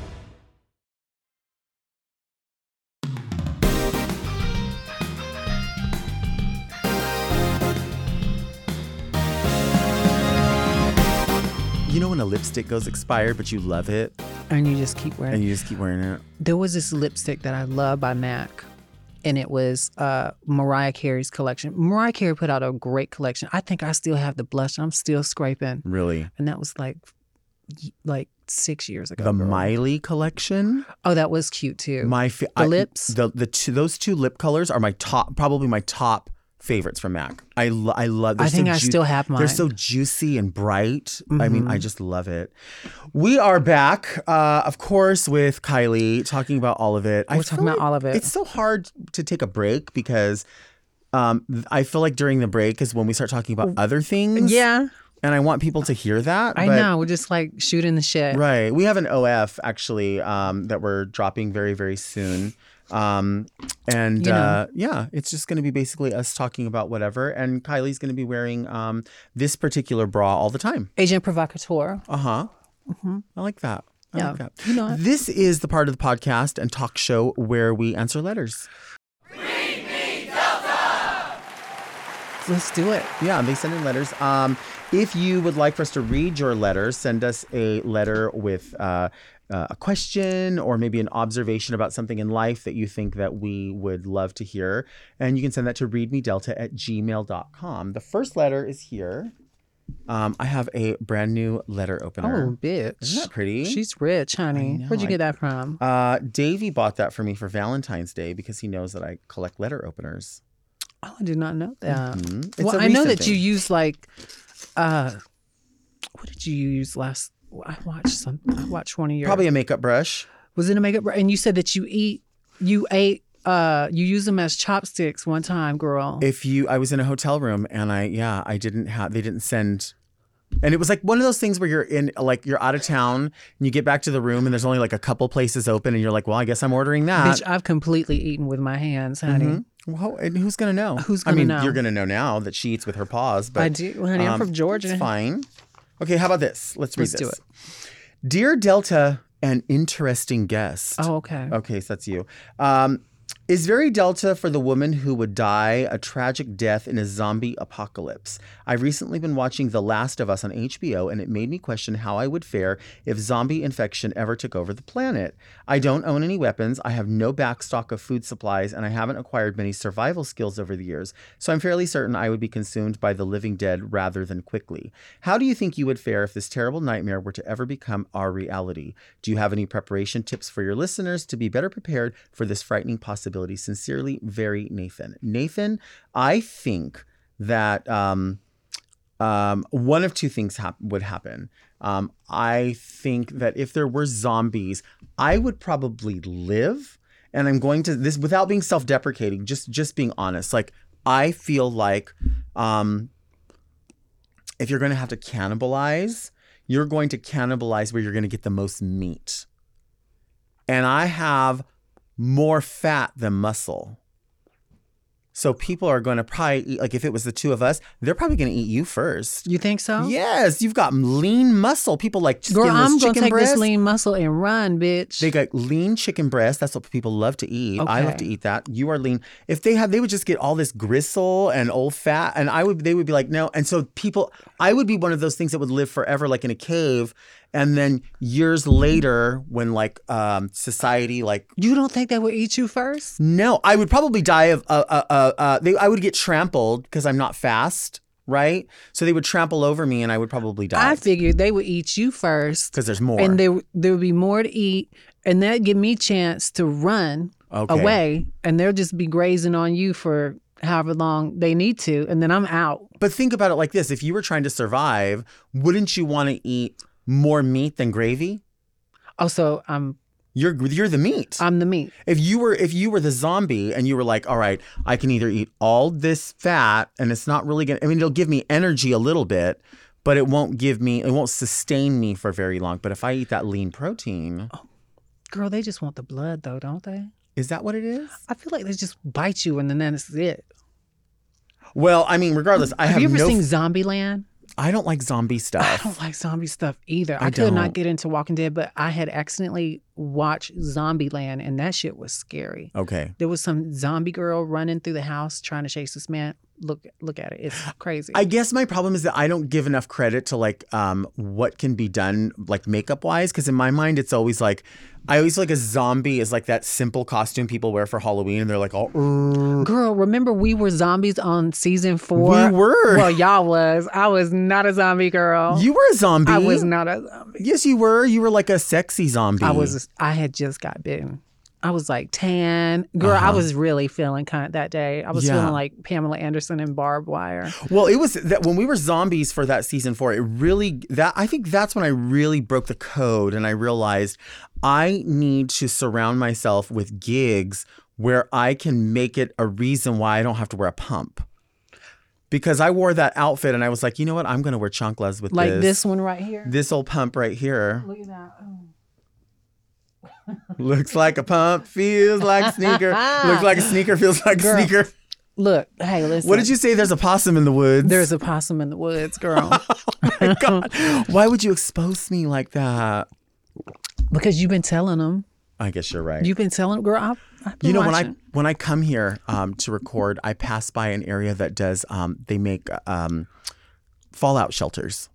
Speaker 1: You know when a lipstick goes expired, but you love it
Speaker 5: And you just keep wearing
Speaker 1: and you just keep wearing it?
Speaker 5: There was this lipstick that I love by MAC, and it was uh, Mariah Carey's collection. Mariah Carey put out a great collection. I think I still have the blush. I'm still scraping,
Speaker 1: Really?
Speaker 5: and that was like, y- like six years ago.
Speaker 1: The
Speaker 5: girl.
Speaker 1: Miley collection?
Speaker 5: Oh, that was cute too.
Speaker 1: My fa-
Speaker 5: The
Speaker 1: I-
Speaker 5: lips?
Speaker 1: the the two, those two lip colors are my top, probably my top favorites from MAC. I lo- I love.
Speaker 5: I think
Speaker 1: so
Speaker 5: I still have mine.
Speaker 1: They're so juicy and bright. I mean, I
Speaker 5: Mhm.
Speaker 1: just love it. We are back, uh, of course, with Kylie talking about all of it. I
Speaker 5: We're talking about
Speaker 1: like
Speaker 5: all of it.
Speaker 1: It's so hard to take a break because. Um, I feel like during the break is when we start talking about other things.
Speaker 5: Yeah.
Speaker 1: And I want people to hear that.
Speaker 5: I know. We're just like shooting the shit.
Speaker 1: Right. We have an OF actually um, that we're dropping very, very soon. Um, and
Speaker 5: You know.
Speaker 1: uh, yeah, it's just going to be basically us talking about whatever. And Kylie's going to be wearing um, this particular bra all the time.
Speaker 5: Agent Provocateur.
Speaker 1: Uh huh.
Speaker 5: Mm-hmm.
Speaker 1: I like that. I
Speaker 5: Yeah.
Speaker 1: like that.
Speaker 5: You know.
Speaker 1: This is the part of the podcast and talk show where we answer letters. Read me, Delta.
Speaker 5: Let's do it.
Speaker 1: Yeah, they send in letters. Um, if you would like for us to read your letter, send us a letter with uh, uh, a question or maybe an observation about something in life that you think that we would love to hear. And you can send that to readmedelta at gmail.com. The first letter is here. Um, I have a brand new letter opener.
Speaker 5: Oh, bitch.
Speaker 1: Isn't that pretty?
Speaker 5: She's rich, honey.
Speaker 1: know,
Speaker 5: Where'd you
Speaker 1: I-
Speaker 5: get that from?
Speaker 1: Uh, Davey bought that for me for Valentine's Day because he knows that I collect letter openers.
Speaker 5: Oh, I did not know that.
Speaker 1: Mhm. It's
Speaker 5: Well, I know that you use like, uh, what did you use last? I watched some. I watched one of your.
Speaker 1: Probably a makeup brush.
Speaker 5: was it a makeup? brush? And you said that you eat, you ate, uh, you use them as chopsticks one time, girl.
Speaker 1: if you i was in a hotel room and i yeah i didn't have they didn't send and it was like one of those things where you're in like you're out of town and you get back to the room and there's only like a couple places open and you're like well i guess i'm ordering that
Speaker 5: Bitch, I've completely eaten with my hands, honey.
Speaker 1: Mhm. Well, and who's gonna know
Speaker 5: Who's
Speaker 1: i
Speaker 5: gonna
Speaker 1: mean
Speaker 5: know?
Speaker 1: you're gonna know now that she eats with her paws but
Speaker 5: I do, honey. I'm
Speaker 1: um,
Speaker 5: from Georgia.
Speaker 1: it's fine okay how about this let's read
Speaker 5: Let's do
Speaker 1: it. dear delta an interesting guest
Speaker 5: Oh, okay.
Speaker 1: Okay, so that's you. Um, is very Delta for the woman who would die a tragic death in a zombie apocalypse. I've recently been watching The Last of Us on HBO, and it made me question how I would fare if zombie infection ever took over the planet. I don't own any weapons, I have no backstock of food supplies, and I haven't acquired many survival skills over the years, so I'm fairly certain I would be consumed by the living dead rather than quickly. How do you think you would fare if this terrible nightmare were to ever become our reality? Do you have any preparation tips for your listeners to be better prepared for this frightening possibility? Sincerely, very Nathan. Nathan, I think that um, um, one of two things hap- would happen. Um, I think that if there were zombies, I would probably live. And I'm going to this without being self-deprecating, just just being honest. Like I feel like um, if you're going to have to cannibalize, you're going to cannibalize where you're going to get the most meat. And I have more fat than muscle. So people are going to probably eat, like if it was the two of us, they're probably going to eat you first.
Speaker 5: You think so?
Speaker 1: Yes, you've got lean muscle. People like
Speaker 5: Girl,
Speaker 1: skinless
Speaker 5: I'm gonna take
Speaker 1: breast.
Speaker 5: this lean muscle and run, bitch.
Speaker 1: They got lean chicken breast. That's what people love to eat. I love to eat that. You are lean. If they have, they would just get all this gristle and old fat, and I would. They would be like, no. And so people, I would be one of those things that would live forever, like in a cave, and then years later, when like um, society, like
Speaker 5: you don't think they would eat you first?
Speaker 1: no, I would probably die of uh uh uh. uh they, I would get trampled because I'm not fast, right? So they would trample over me, and I would probably die
Speaker 5: I figured they would eat you first,
Speaker 1: because there's more.
Speaker 5: and there there would be more to eat, and that'd give me chance to run
Speaker 1: Okay.
Speaker 5: away, and they'll just be grazing on you for however long they need to, and then I'm out.
Speaker 1: But think about it like this: if you were trying to survive, wouldn't you want to eat more meat than gravy?
Speaker 5: Oh, also, I'm
Speaker 1: You're you're the meat.
Speaker 5: I'm the meat.
Speaker 1: If you were if you were the zombie and you were like, all right, I can either eat all this fat and it's not really gonna. I mean, it'll give me energy a little bit, but it won't give me, it won't sustain me for very long. But if I eat that lean protein, oh,
Speaker 5: Girl, they just want the blood though, don't they?
Speaker 1: is that what it is?
Speaker 5: I feel like they just bite you and then that's it.
Speaker 1: Well, I mean, regardless, I
Speaker 5: have,
Speaker 1: have
Speaker 5: you ever
Speaker 1: no.
Speaker 5: seen Zombieland?
Speaker 1: I don't like zombie stuff.
Speaker 5: I don't like zombie stuff either. I,
Speaker 1: I
Speaker 5: could not get into Walking Dead, but I had accidentally watched Zombieland and that shit was scary.
Speaker 1: Okay.
Speaker 5: There was some zombie girl running through the house trying to chase this man. Look look at it. It's crazy.
Speaker 1: I guess my problem is that I don't give enough credit to like um what can be done like makeup wise because in my mind it's always like I always feel like a zombie is like that simple costume people wear for Halloween and they're like all "Urgh."
Speaker 5: Girl, remember we were zombies on season four?
Speaker 1: We were.
Speaker 5: Well, y'all was. I was not a zombie girl.
Speaker 1: you were a zombie.
Speaker 5: I was not a zombie.
Speaker 1: Yes, you were. You were like a sexy zombie.
Speaker 5: I was. I had just got bitten. I was like tan. Girl, I
Speaker 1: Uh-huh.
Speaker 5: was really feeling kind of that day. I was
Speaker 1: Yeah.
Speaker 5: feeling like Pamela Anderson and barbed wire.
Speaker 1: Well, it was that when we were zombies for that season four, it really that I think that's when I really broke the code and I realized I need to surround myself with gigs where I can make it a reason why I don't have to wear a pump. Because I wore that outfit and I was like, you know what? I'm gonna wear chanclas with
Speaker 5: Like
Speaker 1: this.
Speaker 5: this one right here.
Speaker 1: This old pump right here.
Speaker 5: Look at that. Oh.
Speaker 1: Looks like a pump, feels like a sneaker. Looks like a sneaker, feels like
Speaker 5: Girl,
Speaker 1: a sneaker.
Speaker 5: Look, hey, listen.
Speaker 1: What did you say? There's a possum in the woods.
Speaker 5: There's a possum in the woods, girl.
Speaker 1: my God. Why would you expose me like that?
Speaker 5: because you've been telling them.
Speaker 1: I guess you're right.
Speaker 5: You've been telling them, girl. I've, I've been
Speaker 1: You know when I when I come here um, to record, I pass by an area that does um, they make um, fallout shelters.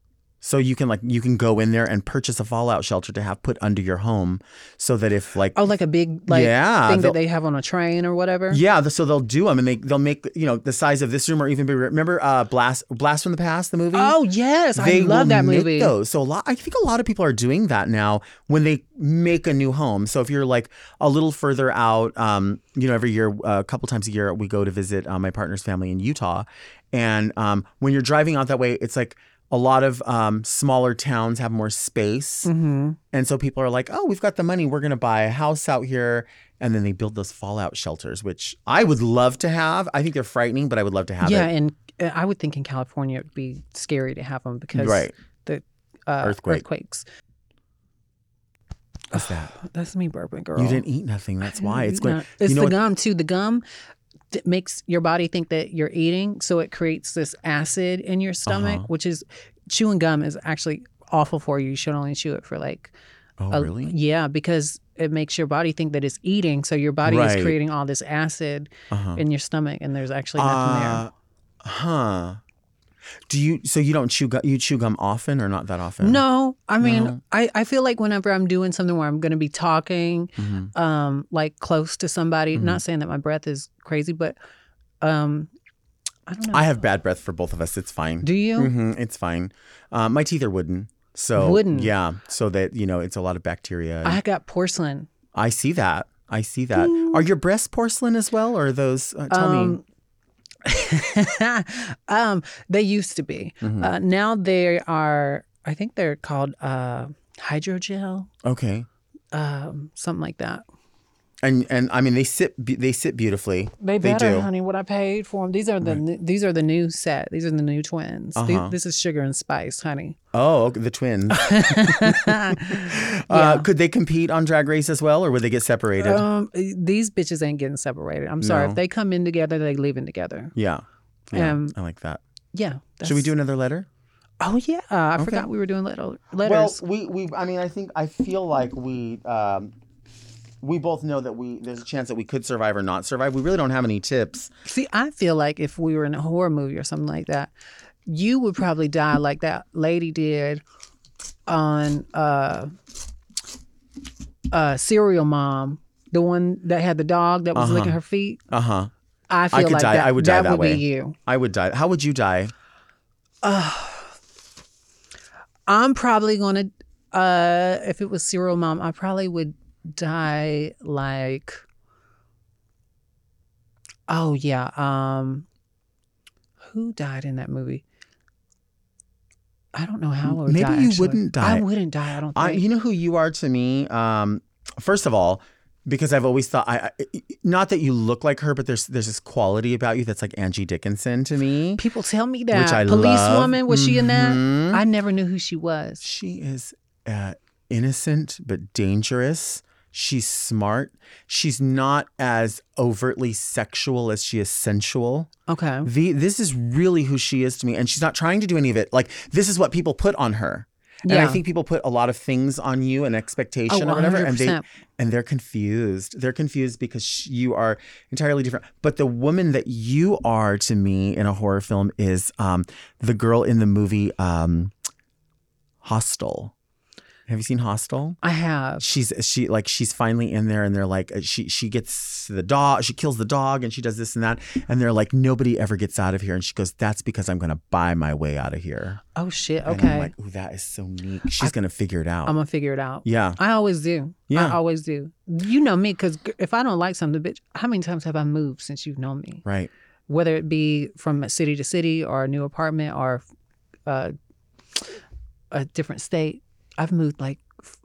Speaker 1: So you can like you can go in there and purchase a fallout shelter to have put under your home, so that if like
Speaker 5: Oh, like a big like
Speaker 1: Yeah,
Speaker 5: thing that they have on a train or whatever.
Speaker 1: yeah, the, so they'll do them and they they'll make you know the size of this room or even bigger. Remember uh, Blast Blast from the Past, the movie?
Speaker 5: Oh yes,
Speaker 1: they
Speaker 5: I love that movie.
Speaker 1: Those. So a lot, I think a lot of people are doing that now when they make a new home. So if you're like a little further out, um, you know, every year, uh, a couple times a year, we go to visit uh, my partner's family in Utah, and um, when you're driving out that way, it's like a lot of um, smaller towns have more space,
Speaker 5: Mm-hmm.
Speaker 1: and so people are like, "Oh, we've got the money. We're gonna buy a house out here." And then they build those fallout shelters, which I would love to have. I think they're frightening, but I would love to have them.
Speaker 5: yeah,
Speaker 1: it.
Speaker 5: and uh, I would think in California it'd be scary to have them because
Speaker 1: Right.
Speaker 5: the uh,
Speaker 1: Earthquake.
Speaker 5: earthquakes.
Speaker 1: What's that?
Speaker 5: That's me burping, girl.
Speaker 1: You didn't eat nothing. That's why it's going.
Speaker 5: It's
Speaker 1: you know
Speaker 5: the
Speaker 1: what-
Speaker 5: gum too. The gum that makes your body think that you're eating, so it creates this acid in your stomach,
Speaker 1: Uh-huh.
Speaker 5: which is chewing gum is actually awful for you. You should only chew it for like.
Speaker 1: Oh,
Speaker 5: a-
Speaker 1: really?
Speaker 5: Yeah, because it makes your body think that it's eating, so your body
Speaker 1: Right.
Speaker 5: is creating all this acid
Speaker 1: Uh-huh.
Speaker 5: in your stomach, and there's actually nothing there.
Speaker 1: Uh, Huh. Do you? So you don't chew gum? You chew gum often or not that often?
Speaker 5: No, I mean,
Speaker 1: No?
Speaker 5: I, I feel like whenever I'm doing something where I'm going to be talking,
Speaker 1: Mhm.
Speaker 5: um, like close to somebody,
Speaker 1: Mhm.
Speaker 5: not saying that my breath is crazy, but um, I don't know.
Speaker 1: I have bad breath for both of us. It's fine.
Speaker 5: Do you?
Speaker 1: hmm It's fine. Um, my teeth are wooden. So
Speaker 5: Wooden?
Speaker 1: Yeah. So that you know, it's a lot of bacteria.
Speaker 5: I got porcelain.
Speaker 1: I see that. I see that. Are your breasts porcelain as well, or are those? Uh, tell me.
Speaker 5: Um, they used to be.
Speaker 1: Mhm.
Speaker 5: Uh, now they are. I think they're called uh, hydrogel,
Speaker 1: Okay.
Speaker 5: um, something like that.
Speaker 1: And and I mean they sit they sit beautifully.
Speaker 5: They better,
Speaker 1: do.
Speaker 5: honey. What I paid for them. These are the new, these are the new set. These are the new twins.
Speaker 1: Uh-huh.
Speaker 5: this is sugar and spice, honey.
Speaker 1: Oh, okay, the twins. uh, could they compete on Drag Race as well, or would they get separated?
Speaker 5: Um, these bitches ain't getting separated. I'm sorry.
Speaker 1: No.
Speaker 5: If they come in together, they leaving together.
Speaker 1: yeah. Yeah.
Speaker 5: um,
Speaker 1: I like that.
Speaker 5: Yeah.
Speaker 1: Should we do another letter?
Speaker 5: Oh yeah. Uh, I
Speaker 1: Okay.
Speaker 5: forgot we were doing letter, letters.
Speaker 1: Well, we we I mean I think I feel like we um we both know that we there's a chance that we could survive or not survive. We really don't have any tips.
Speaker 5: See, I feel like if we were in a horror movie or something like that, you would probably die like that lady did on uh uh Serial Mom, the one that had the dog that was
Speaker 1: Uh-huh.
Speaker 5: licking her feet.
Speaker 1: Uh huh.
Speaker 5: I feel
Speaker 1: I could
Speaker 5: like
Speaker 1: die.
Speaker 5: that,
Speaker 1: I would die
Speaker 5: that
Speaker 1: that,
Speaker 5: would
Speaker 1: way.
Speaker 5: be you.
Speaker 1: I would die. How would you die?
Speaker 5: I'm probably gonna uh if it was Serial Mom, I probably would die like Oh yeah. Um who died in that movie? I don't know how
Speaker 1: Maybe
Speaker 5: die.
Speaker 1: you
Speaker 5: actually.
Speaker 1: wouldn't die.
Speaker 5: I wouldn't die, I don't think.
Speaker 1: I, you know who you are to me. Um, first of all, because I've always thought I, I not that you look like her, but there's there's this quality about you that's like Angie Dickinson to me.
Speaker 5: People tell me that
Speaker 1: Which I
Speaker 5: police
Speaker 1: love.
Speaker 5: woman was she in that?
Speaker 1: Mhm.
Speaker 5: I never knew who she was.
Speaker 1: She is uh, innocent but dangerous. She's smart. She's not as overtly sexual as she is sensual.
Speaker 5: Okay.
Speaker 1: The, this is really who she is to me. And she's not trying to do any of it. Like, this is what people put on her. And I think people put a lot of things on you and expectation
Speaker 5: Oh,
Speaker 1: or whatever, and they and they're confused. They're confused because sh- you are entirely different. But the woman that you are to me in a horror film is um, the girl in the movie um, Hostel. Have you seen Hostel?
Speaker 5: I have.
Speaker 1: She's she like she's finally in there, and they're like uh, she she gets the dog, she kills the dog, and she does this and that, and they're like nobody ever gets out of here, and she goes, "That's because I'm gonna buy my way out of here."
Speaker 5: Oh shit.
Speaker 1: And
Speaker 5: Okay.
Speaker 1: I'm like, "Ooh, that is so neat." She's gonna figure it out.
Speaker 5: I'm gonna figure it out.
Speaker 1: Yeah.
Speaker 5: I always do.
Speaker 1: Yeah.
Speaker 5: I always do. You know me, because if I don't like something, bitch, how many times have I moved since you've known me?
Speaker 1: right.
Speaker 5: Whether it be from city to city or a new apartment or uh, a different state, I've moved like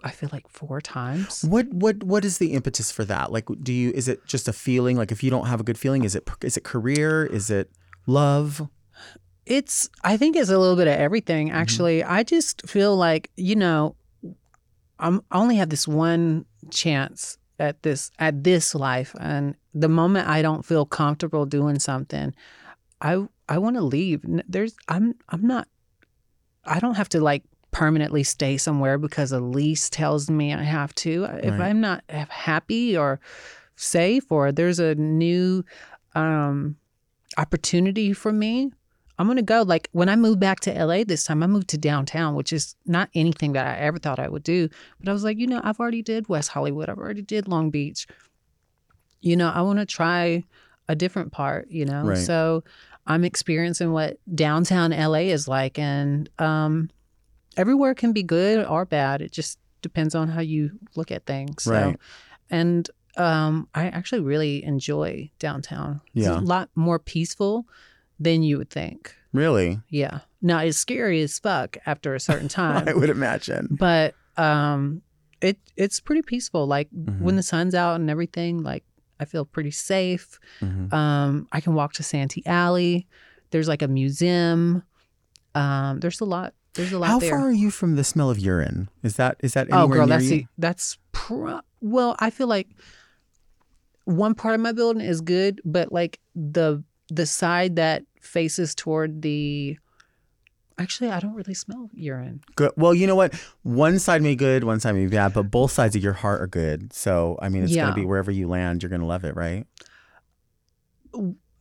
Speaker 5: I feel like four times.
Speaker 1: What what what is the impetus for that? Like, do you is it just a feeling? Like, if you don't have a good feeling, is it is it career? Is it love?
Speaker 5: It's I think it's a little bit of everything
Speaker 1: Mm-hmm.
Speaker 5: actually. I just feel like, you know, I'm I only have this one chance at this at this life and the moment I don't feel comfortable doing something, I I want to leave. There's I'm I'm not I don't have to like permanently stay somewhere because a lease tells me I have to. If I'm not happy or safe or there's a new um opportunity for me, I'm gonna go. Like when I moved back to LA this time, I moved to downtown, which is not anything that I ever thought I would do. But I was like, you know, I've already did West Hollywood, I've already did Long Beach. You know, I want to try a different part. You know,
Speaker 6: Right.
Speaker 5: so I'm experiencing what downtown LA is like, and um, everywhere can be good or bad. It just depends on how you look at things. So,
Speaker 1: Right.
Speaker 5: and um, I actually really enjoy downtown. It's
Speaker 1: Yeah.
Speaker 5: a lot more peaceful than you would think.
Speaker 1: Really?
Speaker 5: Yeah. Now it's scary as fuck after a certain time.
Speaker 1: I would imagine.
Speaker 5: But um it it's pretty peaceful. Like
Speaker 1: Mm-hmm.
Speaker 5: when the sun's out and everything, like I feel pretty safe.
Speaker 1: Mhm.
Speaker 5: Um I can walk to Santee Alley. There's like a museum. Um there's a lot there's a lot
Speaker 1: How
Speaker 5: there.
Speaker 1: far are you from the smell of urine? Is that is that
Speaker 5: Oh
Speaker 1: anywhere
Speaker 5: girl,
Speaker 1: near
Speaker 5: that's
Speaker 1: you?
Speaker 5: the, that's pro- well, I feel like one part of my building is good, but like the the side that faces toward the Actually, I don't really smell urine.
Speaker 1: Good. Well, you know what? One side may be good, one side may be bad, but both sides of your heart are good. So, I mean, it's
Speaker 5: Yeah.
Speaker 1: going to be wherever you land, you're going to love it, right?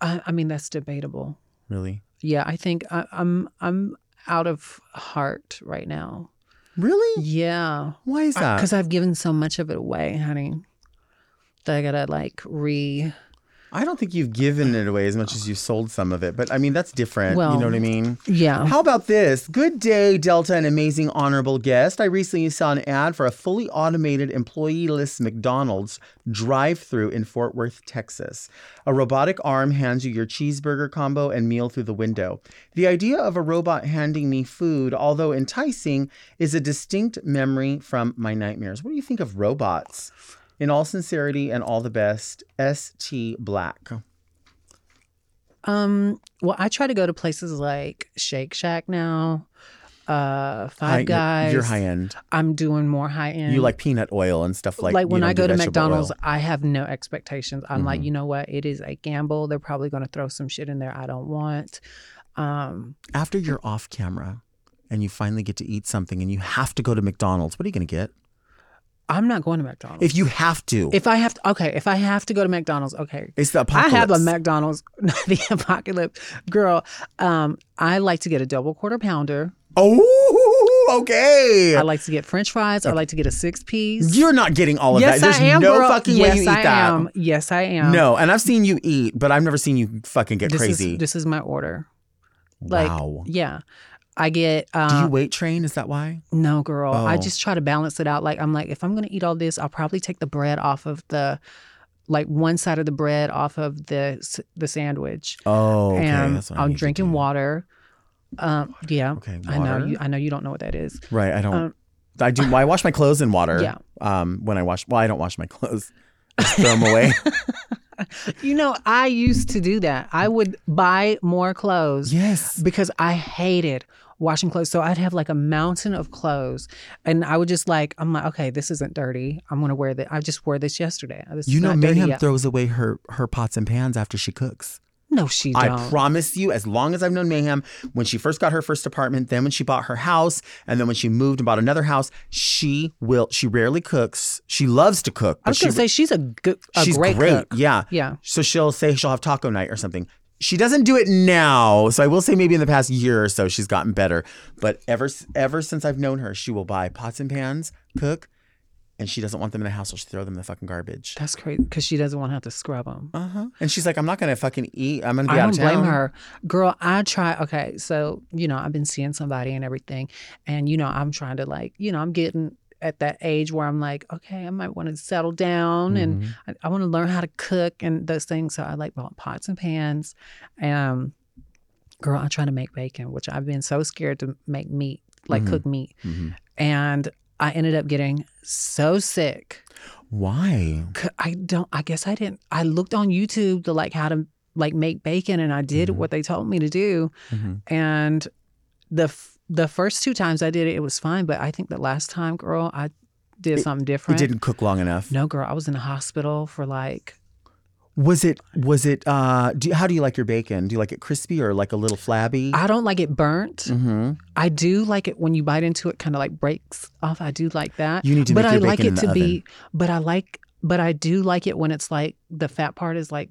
Speaker 5: I, I mean, that's debatable.
Speaker 1: Really?
Speaker 5: Yeah, I think I, I'm I'm out of heart right now.
Speaker 1: Really?
Speaker 5: Yeah.
Speaker 1: Why is that?
Speaker 5: Because I've given so much of it away, honey. That I gotta like re.
Speaker 1: I don't think you've given it away as much as you sold some of it, but I mean, that's different. you know what I mean?
Speaker 5: yeah.
Speaker 1: How about this? Good day, Delta, an amazing honorable guest. I recently saw an ad for a fully automated employee-less McDonald's drive-through in Fort Worth, Texas. A robotic arm hands you your cheeseburger combo and meal through the window. The idea of a robot handing me food, although enticing, is a distinct memory from my nightmares. What do you think of robots? In all sincerity and all the best, S.T. Black.
Speaker 5: Um. Well, I try to go to places like Shake Shack now, uh, Five
Speaker 1: High-
Speaker 5: Guys.
Speaker 1: you're high end.
Speaker 5: I'm doing more high end.
Speaker 1: You like peanut oil and stuff like
Speaker 5: that?
Speaker 1: like
Speaker 5: when I go to McDonald's,
Speaker 1: oil.
Speaker 5: I have no expectations. I'm like,
Speaker 1: Mhm.
Speaker 5: you know what? It is a gamble. They're probably going to throw some shit in there I don't want. Um,
Speaker 1: After you're off camera and you finally get to eat something and you have to go to McDonald's, what are you going to get?
Speaker 5: I'm not going to McDonald's.
Speaker 1: If you have to.
Speaker 5: If I have to, okay. If I have to go to McDonald's, okay.
Speaker 1: It's the apocalypse.
Speaker 5: I have a. McDonald's, the apocalypse, girl. Um, I like to get a double quarter pounder.
Speaker 1: Oh, okay.
Speaker 5: I like to get French fries. I like to get a six piece.
Speaker 1: You're not getting all of
Speaker 5: yes,
Speaker 1: that. There's
Speaker 5: I am,
Speaker 1: no
Speaker 5: girl.
Speaker 1: fucking
Speaker 5: yes,
Speaker 1: way you eat
Speaker 5: I
Speaker 1: that.
Speaker 5: Am. Yes, I am.
Speaker 1: No, and I've seen you eat, but I've never seen you fucking get
Speaker 5: this
Speaker 1: crazy.
Speaker 5: Is, this is my order. Like,
Speaker 1: wow.
Speaker 5: yeah. I get. Uh,
Speaker 1: Do you weight train? Is that why?
Speaker 5: No, girl. I
Speaker 1: Oh.
Speaker 5: just try to balance it out. Like I'm like, if I'm gonna eat all this, I'll probably take the bread off of the, like one side of the bread off of the the sandwich.
Speaker 1: Oh, okay.
Speaker 5: and
Speaker 1: That's what I
Speaker 5: I'm drinking water. Um, yeah.
Speaker 1: Okay, Water.
Speaker 5: I know you. I know you don't know what that is.
Speaker 1: Right. I don't.
Speaker 5: Um,
Speaker 1: I do. I wash my clothes in water.
Speaker 5: Yeah.
Speaker 1: Um, when I wash, well, I don't wash my clothes. Just throw them away.
Speaker 5: You know, I used to do that. I would buy more clothes.
Speaker 1: Yes.
Speaker 5: Because I hated washing clothes. So I'd have like a mountain of clothes. And I would just like, I'm like, okay, this isn't dirty. I'm gonna wear that. I just wore this yesterday. This
Speaker 1: you know, Mayhem
Speaker 5: yet.
Speaker 1: throws away her her pots and pans after she cooks.
Speaker 5: No, she don't.
Speaker 1: I promise you, as long as I've known Mayhem, when she first got her first apartment, then when she bought her house, and then when she moved and bought another house, she will. She rarely cooks. She loves to cook.
Speaker 5: I was gonna
Speaker 1: she,
Speaker 5: say she's a good, a
Speaker 1: she's
Speaker 5: great,
Speaker 1: great.
Speaker 5: cook.
Speaker 1: Yeah,
Speaker 5: Yeah.
Speaker 1: So she'll say she'll have taco night or something. She doesn't do it now, so I will say maybe in the past year or so she's gotten better. But ever ever since I've known her, she will buy pots and pans, cook, and she doesn't want them in the house, so she throw them in the fucking garbage.
Speaker 5: That's crazy because she doesn't want to have to scrub them.
Speaker 1: Uh huh. And she's like, I'm not gonna fucking eat. I'm gonna be
Speaker 5: I
Speaker 1: out
Speaker 5: don't
Speaker 1: of town.
Speaker 5: blame her. Girl, I try okay, so you know, I've been seeing somebody and everything. And you know, I'm trying to like, you know, I'm getting at that age where I'm like, okay, I might want to settle down and
Speaker 1: Mhm.
Speaker 5: I, I want to learn how to cook and those things. So I like bought pots and pans. Um girl, I try to make bacon, which I've been so scared to make meat, like cook meat.
Speaker 1: Mhm.
Speaker 5: And I ended up getting so sick.
Speaker 1: Why?
Speaker 5: I don't. I guess I didn't. I looked on YouTube to like how to like make bacon, and I did
Speaker 1: Mm-hmm.
Speaker 5: what they told me to do.
Speaker 1: Mhm.
Speaker 5: And the f- the first two times I did it, it was fine. But I think the last time, girl, I did
Speaker 1: It-
Speaker 5: something
Speaker 1: It
Speaker 5: different.
Speaker 1: didn't cook long enough.
Speaker 5: No, girl, I was in the hospital for like.
Speaker 1: Was it? Was it? Uh, do, how do you like your bacon? Do you like it crispy or like a little flabby?
Speaker 5: I don't like it burnt.
Speaker 1: mm-hmm.
Speaker 5: I do like it when you bite into it, kind of like breaks off. I do like that.
Speaker 1: You need to
Speaker 5: but I like it to
Speaker 1: the
Speaker 5: be. But I like. But I do like it when it's like the fat part is like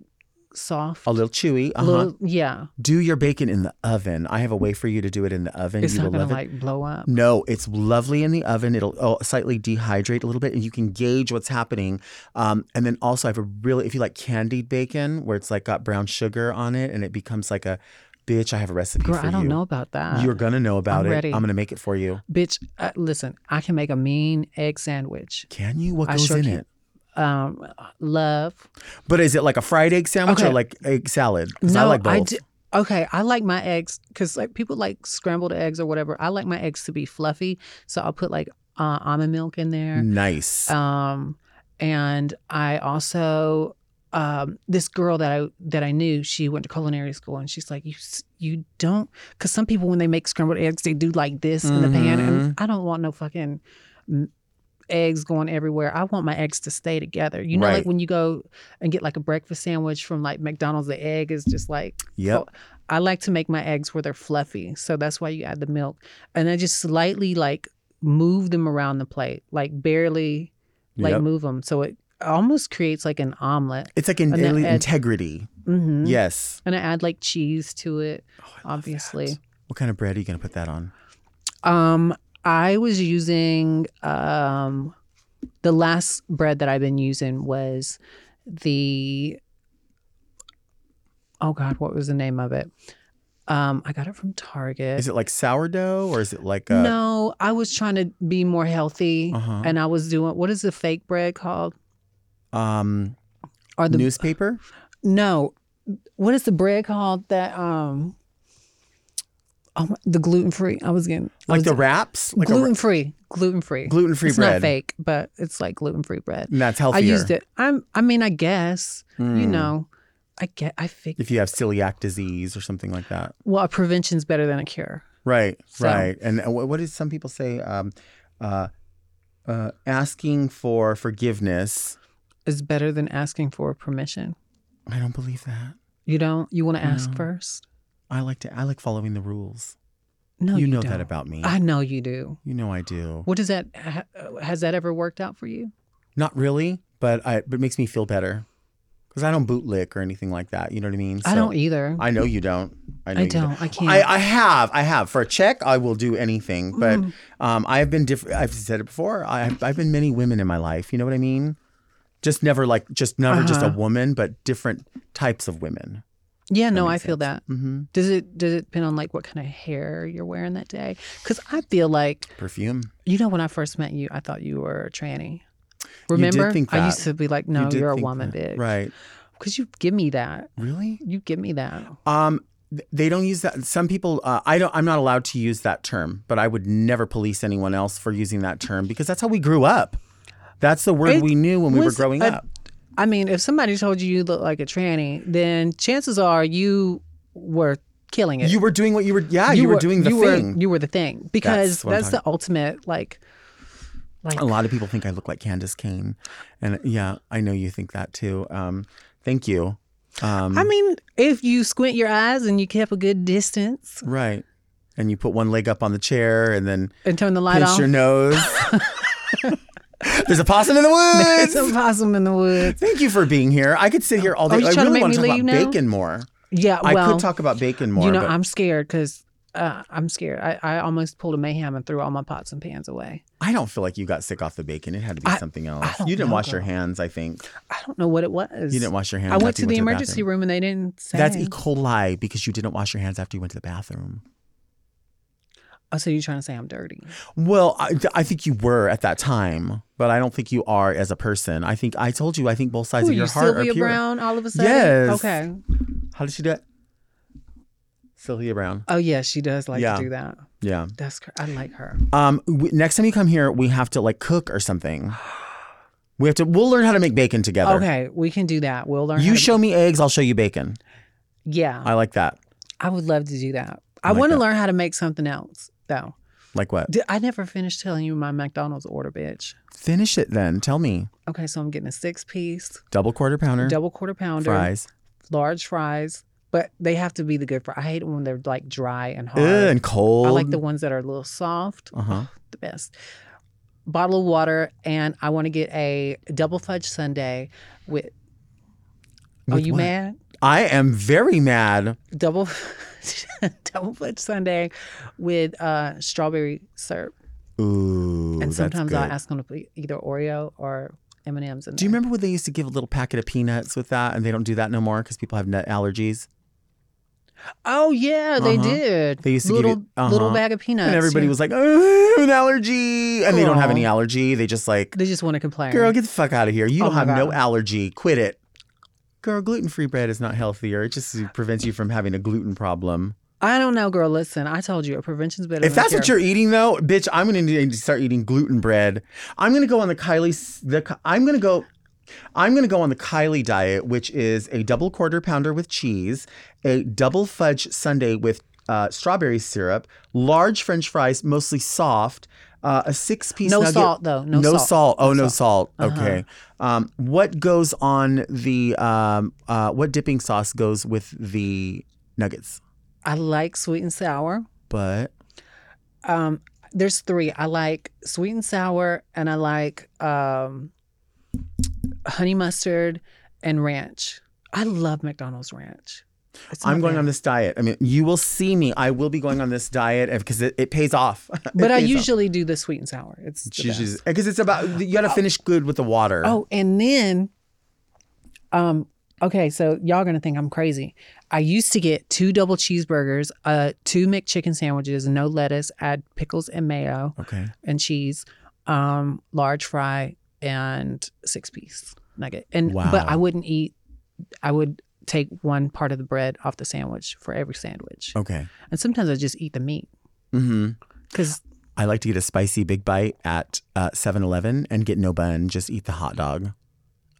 Speaker 5: soft.
Speaker 1: A little chewy.
Speaker 5: A
Speaker 1: Uh-huh.
Speaker 5: little, yeah.
Speaker 1: Do your bacon in the oven. I have a way for you to do it in the oven.
Speaker 5: It's
Speaker 1: you
Speaker 5: not
Speaker 1: will
Speaker 5: gonna
Speaker 1: it.
Speaker 5: like blow up.
Speaker 1: No, it's lovely in the oven. It'll oh, slightly dehydrate a little bit, and you can gauge what's happening. Um, and then also, I have a really, if you like candied bacon, where it's like got brown sugar on it, and it becomes like a bitch. I have a recipe
Speaker 5: Girl,
Speaker 1: for you.
Speaker 5: I don't
Speaker 1: you.
Speaker 5: know about that.
Speaker 1: You're gonna know about
Speaker 5: I'm
Speaker 1: it.
Speaker 5: ready.
Speaker 1: I'm gonna make it for you.
Speaker 5: Bitch, uh, listen, I can make a mean egg sandwich.
Speaker 1: Can you? What goes
Speaker 5: sure
Speaker 1: in
Speaker 5: can.
Speaker 1: it?
Speaker 5: Um, love.
Speaker 1: But is it like a fried egg sandwich or like egg salad?
Speaker 5: no,
Speaker 1: I like both.
Speaker 5: do. Okay, I like my eggs because like people like scrambled eggs or whatever. I like my eggs to be fluffy, so I'll put like uh, almond milk in there.
Speaker 1: Nice.
Speaker 5: Um, and I also um this girl that I that I knew, she went to culinary school, and she's like, you you don't because some people when they make scrambled eggs, they do like this in the pan, and
Speaker 1: Mhm.
Speaker 5: I don't want no fucking eggs going everywhere. I want my eggs to stay together. You know, like when you go and get like a breakfast sandwich from like McDonald's, the egg is just like
Speaker 1: Yep.
Speaker 5: I like to make my eggs where they're fluffy, so that's why you add the milk, and I just slightly like move them around the plate, like barely like
Speaker 1: Yep.
Speaker 5: move them, so it almost creates like an omelet.
Speaker 1: It's like an
Speaker 5: add-
Speaker 1: integrity.
Speaker 5: Mhm.
Speaker 1: Yes.
Speaker 5: and I add like cheese to it,
Speaker 1: Oh,
Speaker 5: obviously.
Speaker 1: What kind of bread are you gonna put that on?
Speaker 5: Um, I was using um, the last bread that I've been using was the oh god, what was the name of it? Um, I got it from Target.
Speaker 1: Is it like sourdough or is it like a
Speaker 5: no, I was trying to be more healthy,
Speaker 1: Uh-huh.
Speaker 5: and I was doing what is the fake bread called?
Speaker 1: um
Speaker 5: Or the
Speaker 1: newspaper?
Speaker 5: no, what is the bread called that um? Oh, my- the gluten free. I was getting I
Speaker 1: Like
Speaker 5: was-
Speaker 1: the wraps? Like
Speaker 5: gluten free, gluten free,
Speaker 1: Gluten-free
Speaker 5: It's
Speaker 1: bread.
Speaker 5: not fake, but it's like gluten free bread.
Speaker 1: And that's
Speaker 5: I used it. I'm. I mean, I guess you
Speaker 1: Mm.
Speaker 5: know, I get. I figured.
Speaker 1: if you have celiac disease or something like that.
Speaker 5: Well, a prevention's better than a cure.
Speaker 1: Right,
Speaker 5: So-
Speaker 1: right. And uh, what, what did some people say? Um, uh, uh, asking for forgiveness.
Speaker 5: Is better than asking for permission.
Speaker 1: I don't believe that.
Speaker 5: You don't. You want to ask
Speaker 1: No.
Speaker 5: first.
Speaker 1: I like to. I like following the rules.
Speaker 5: No,
Speaker 1: you
Speaker 5: you,
Speaker 1: know
Speaker 5: don't.
Speaker 1: that about me.
Speaker 5: I know you do.
Speaker 1: You know I do.
Speaker 5: What does that? ha- Has that ever worked out for you?
Speaker 1: Not really, but I. But it makes me feel better because I don't bootlick or anything like that. You know what I mean?
Speaker 5: I don't either.
Speaker 1: I know you don't. I know
Speaker 5: I
Speaker 1: you
Speaker 5: don't. I can't.
Speaker 1: I, I have. I have. For a check, I will do anything. But
Speaker 5: Mm.
Speaker 1: um, I have been different. I've said it before. I've, I've been many women in my life. You know what I mean? Just never like, just never just a
Speaker 5: Uh-huh.
Speaker 1: woman, but different types of women.
Speaker 5: Yeah, no, I
Speaker 1: makes
Speaker 5: feel that.
Speaker 1: Mm-hmm.
Speaker 5: Does it does it depend on like what kind of hair you're wearing that day? Because I feel like
Speaker 1: Perfume.
Speaker 5: you know when I first met you, I thought you were a tranny. Remember? I used to be like, no, you are a woman,
Speaker 1: that.
Speaker 5: bitch.
Speaker 1: Right.
Speaker 5: Because you give me that.
Speaker 1: Really?
Speaker 5: You give me that.
Speaker 1: Um, they don't use that. Some people, uh, I don't. I'm not allowed to use that term, but I would never police anyone else for using that term because that's how we grew up. That's the word
Speaker 5: It
Speaker 1: we knew when we were growing
Speaker 5: a-
Speaker 1: up.
Speaker 5: I mean, if somebody told you you look like a tranny, then chances are you were killing it.
Speaker 1: You were doing what you were. Yeah, you, were, doing the
Speaker 5: you
Speaker 1: thing.
Speaker 5: Were, you were the thing because
Speaker 1: That's
Speaker 5: that's, the ultimate like. Like
Speaker 1: a lot of people think I look like Candis Cayne, and yeah, I know you think that too. Um, thank you. Um,
Speaker 5: I mean, if you squint your eyes and you kept a good distance
Speaker 1: right. And you put one leg up on the chair, and then
Speaker 5: and turn the light
Speaker 1: pinch
Speaker 5: off,
Speaker 1: your nose. There's a possum in the woods.
Speaker 5: There's a possum in the woods.
Speaker 1: Thank you for being here. I could sit here all
Speaker 5: Oh,
Speaker 1: day.
Speaker 5: you
Speaker 1: I
Speaker 5: to
Speaker 1: really
Speaker 5: make
Speaker 1: want
Speaker 5: me
Speaker 1: to talk about
Speaker 5: now?
Speaker 1: bacon more.
Speaker 5: Yeah,
Speaker 1: I could talk about bacon more.
Speaker 5: you know,
Speaker 1: but
Speaker 5: I'm scared because uh, I'm scared. I, I almost pulled a mayhem and threw all my pots and pans away.
Speaker 1: I don't feel like you got sick off the bacon. It had to be
Speaker 5: I-
Speaker 1: something else. You didn't
Speaker 5: know,
Speaker 1: wash your hands. I think
Speaker 5: I don't know what it was.
Speaker 1: you didn't wash your hands.
Speaker 5: I went to the
Speaker 1: went to
Speaker 5: emergency
Speaker 1: bathroom.
Speaker 5: room and they didn't say.
Speaker 1: That's E. coli because you didn't wash your hands after you went to the bathroom.
Speaker 5: Oh, so you're trying to say I'm dirty?
Speaker 1: Well, I, I think you were at that time, but I don't think you are as a person. I think I told you. I think both sides
Speaker 5: Who
Speaker 1: of your
Speaker 5: you,
Speaker 1: heart
Speaker 5: Sylvia
Speaker 1: are pure.
Speaker 5: Browne? All of a sudden,
Speaker 1: Yes.
Speaker 5: Okay.
Speaker 1: How did she do it? Sylvia Browne.
Speaker 5: Oh yeah, she does like
Speaker 1: Yeah.
Speaker 5: to do that.
Speaker 1: Yeah.
Speaker 5: That's I like her.
Speaker 1: Um. We, next time you come here, we have to like cook or something. We have to. We'll learn how to make bacon together.
Speaker 5: Okay, we can do that. We'll learn.
Speaker 1: You
Speaker 5: how to-
Speaker 1: show me eggs. I'll show you bacon.
Speaker 5: Yeah,
Speaker 1: I like that.
Speaker 5: I would love to do that. I,
Speaker 1: I like
Speaker 5: want to learn how to make something else though.
Speaker 1: Like what?
Speaker 5: Did, I never finished telling you my McDonald's order, bitch.
Speaker 1: Finish it then. Tell me.
Speaker 5: Okay, so I'm getting a six piece,
Speaker 1: Double quarter pounder.
Speaker 5: double quarter pounder,
Speaker 1: fries.
Speaker 5: large fries, but they have to be the good fries. I hate when they're like dry and hard.
Speaker 1: Ugh, and cold.
Speaker 5: I like the ones that are a little soft.
Speaker 1: Uh huh.
Speaker 5: the best. Bottle of water, and I want to get a double fudge sundae with. Are you
Speaker 1: what?
Speaker 5: mad?
Speaker 1: I am very mad.
Speaker 5: Double, double fudge sundae with uh, strawberry syrup,
Speaker 1: Ooh.
Speaker 5: and sometimes I'll ask them to put either Oreo or M and M's in there.
Speaker 1: Do you remember when they used to give a little packet of peanuts with that, and they don't do that no more because people have nut allergies?
Speaker 5: Oh yeah, they
Speaker 1: Uh-huh.
Speaker 5: did.
Speaker 1: They used to
Speaker 5: little
Speaker 1: give you
Speaker 5: little
Speaker 1: uh-huh.
Speaker 5: bag of peanuts,
Speaker 1: and everybody
Speaker 5: yeah.
Speaker 1: was like, "Oh, an allergy," and they don't have any allergy. They just like,
Speaker 5: They just want to complain.
Speaker 1: "Girl, get the fuck out of here! You
Speaker 5: Oh
Speaker 1: don't have no allergy. Quit it." Girl, gluten-free bread is not healthier. It just prevents you from having a gluten problem.
Speaker 5: I don't know, girl. Listen, I told you, a prevention's better.
Speaker 1: If that's what
Speaker 5: cure.
Speaker 1: you're eating, though, bitch, I'm gonna need to start eating gluten bread. I'm gonna go on the Kylie. The I'm gonna go. I'm gonna go on the Kylie diet, which is a double quarter pounder with cheese, a double fudge sundae with uh, strawberry syrup, large French fries, mostly soft, uh, a six piece.
Speaker 5: No
Speaker 1: nugget.
Speaker 5: salt, though. No
Speaker 1: no
Speaker 5: salt.
Speaker 1: salt. Oh,
Speaker 5: No
Speaker 1: no
Speaker 5: salt.
Speaker 1: salt.
Speaker 5: Uh-huh.
Speaker 1: Okay. Um, what goes on the? Um, uh, what dipping sauce goes with the nuggets?
Speaker 5: I like sweet and sour.
Speaker 1: But
Speaker 5: Um, there's three. I like sweet and sour, and I like um, honey mustard and ranch. I love McDonald's ranch.
Speaker 1: I'm going on this diet. I mean, you will see me. I will be going on this diet because it, it pays off. It
Speaker 5: But I
Speaker 1: pays off.
Speaker 5: usually do the sweet and sour. It's
Speaker 1: because it's about you got to finish good with the water.
Speaker 5: Oh, and then, um, okay, so y'all gonna think I'm crazy. I used to get two double cheeseburgers, uh, two McChicken sandwiches, no lettuce, add pickles and mayo
Speaker 1: okay.
Speaker 5: and cheese, um, large fry, and six piece nugget. And but I wouldn't eat. I would take one part of the bread off the sandwich for every sandwich,
Speaker 1: Okay.
Speaker 5: and sometimes I just eat the meat
Speaker 1: Mm-hmm.
Speaker 5: because
Speaker 1: I like to get a spicy big bite at uh, 7-Eleven and get no bun. Just eat the hot dog.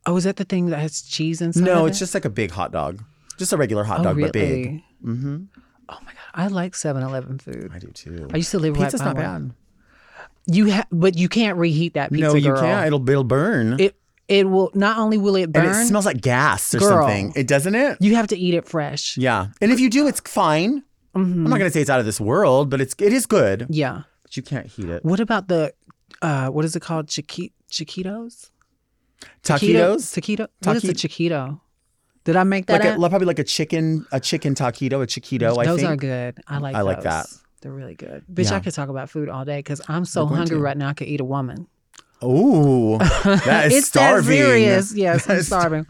Speaker 5: oh, is that the thing that has cheese inside?
Speaker 1: no, it's
Speaker 5: it?
Speaker 1: just like a big hot dog, just a regular hot
Speaker 5: Oh,
Speaker 1: dog, but big. Mm-hmm. Oh my God.
Speaker 5: I like 7-Eleven food.
Speaker 1: I do too.
Speaker 5: I used to live
Speaker 1: Pizza's
Speaker 5: right by
Speaker 1: not
Speaker 5: one.
Speaker 1: bad.
Speaker 5: You ha- but you can't reheat that pizza.
Speaker 1: no, you
Speaker 5: girl.
Speaker 1: can't. It'll it'll burn.
Speaker 5: It it will not only will it burn.
Speaker 1: and it smells like gas or
Speaker 5: Girl.
Speaker 1: something. It doesn't it?
Speaker 5: You have to eat it fresh.
Speaker 1: Yeah. And if you do, it's fine. I'm not gonna say it's out of this world, but it's it is good.
Speaker 5: Yeah.
Speaker 1: But you can't heat it.
Speaker 5: What about the uh what is it called? Chiqui- Chiquitos?
Speaker 1: Taquitos?
Speaker 5: Taquito? What is a Chiquito? Did I make that
Speaker 1: Like a, probably like a chicken, a chicken taquito, a chiquito. I
Speaker 5: those
Speaker 1: think.
Speaker 5: are good. I like
Speaker 1: I like that.
Speaker 5: They're really good. Bitch,
Speaker 1: Yeah.
Speaker 5: I could talk about food all day because I'm so hungry
Speaker 1: to.
Speaker 5: right now I could eat a woman.
Speaker 1: Ooh, that is
Speaker 5: it's
Speaker 1: starving.
Speaker 5: that serious. Yes, I'm
Speaker 1: That is-
Speaker 5: starving.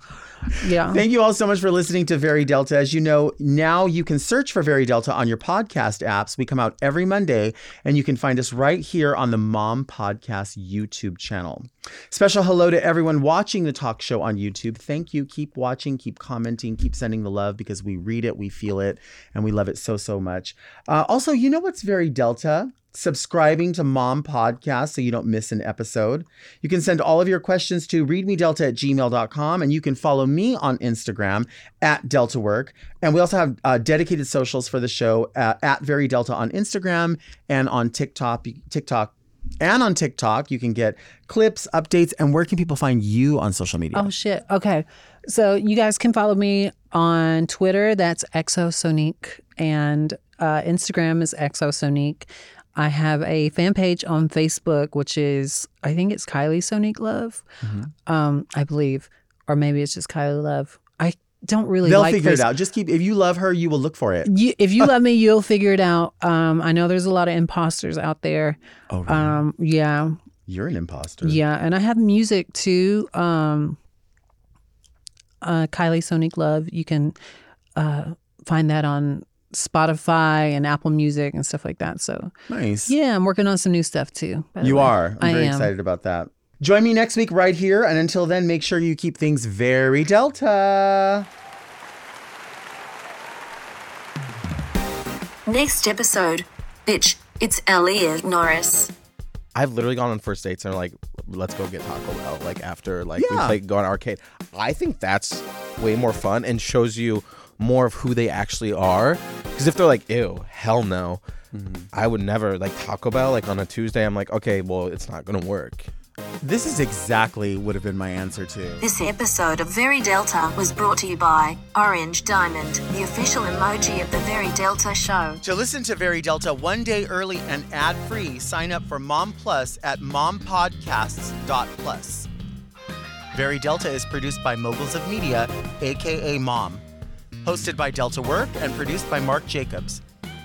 Speaker 5: Yeah.
Speaker 1: Thank you all so much for listening to Very Delta. As you know, now you can search for Very Delta on your podcast apps. We come out every Monday, and you can find us right here on the Mom Podcast YouTube channel. Special hello to everyone watching the talk show on YouTube. Thank you. Keep watching, keep commenting, keep sending the love because we read it, we feel it, and we love it so, so much. Uh, also, you know what's very Delta? Subscribing to Mom Podcast so you don't miss an episode. You can send all of your questions to readmedelta at gmail.com and you can follow me on Instagram at DeltaWork. And we also have uh, dedicated socials for the show at, at Very Delta on Instagram and on TikTok. TikTok and on TikTok, you can get clips, updates, and where can people find you on social media?
Speaker 5: Oh shit. Okay. So you guys can follow me on Twitter. That's Exosonique, and uh, Instagram is Exosonique. I have a fan page on Facebook, which is I think it's Kylie Sonique Love,
Speaker 1: Mm-hmm.
Speaker 5: um, I believe, or maybe it's just Kylie Love. I don't really.
Speaker 1: They'll
Speaker 5: like
Speaker 1: figure it out. Just keep, if you love her, you will look for it.
Speaker 5: You, if you love me, you'll figure it out. Um, I know there's a lot of imposters out there.
Speaker 1: Oh, really?
Speaker 5: Um, yeah,
Speaker 1: You're an imposter.
Speaker 5: yeah, and I have music too. Um, uh, Kylie Sonique Love. You can uh, find that on Spotify and Apple Music and stuff like that. So
Speaker 1: Nice.
Speaker 5: yeah, I'm working on some new stuff too.
Speaker 1: You
Speaker 5: way.
Speaker 1: are. I'm
Speaker 5: I
Speaker 1: very
Speaker 5: am.
Speaker 1: excited about that. Join me next week right here. And until then, make sure you keep things very Delta.
Speaker 4: Next episode. Bitch, it's Aaliyah Norris.
Speaker 6: I've literally gone on first dates and they're like, let's go get Taco Bell. Like after like we
Speaker 1: Yeah.
Speaker 6: play go on arcade. I think that's way more fun and shows you more of who they actually are. Because if they're like, ew, hell no,
Speaker 1: Mm-hmm.
Speaker 6: I would never like Taco Bell. Like on a Tuesday, I'm like, okay, well, it's not gonna work.
Speaker 1: This is exactly would have been my answer too.
Speaker 4: This episode of Very Delta was brought to you by Orange Diamond, the official emoji of the Very Delta show.
Speaker 1: To listen to Very Delta one day early and ad free, sign up for Mom Plus at mompodcasts.plus. Very Delta is produced by Moguls of Media, aka Mom. Hosted by Delta Work and produced by Mark Jacobs.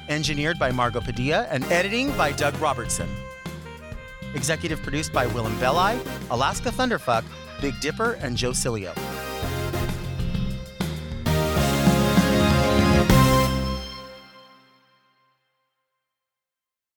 Speaker 1: Engineered by Margot Padilla and editing by Doug Robertson. Executive produced by Willam Belli, Alaska Thunderfuck, Big Dipper, and Joe Cilio.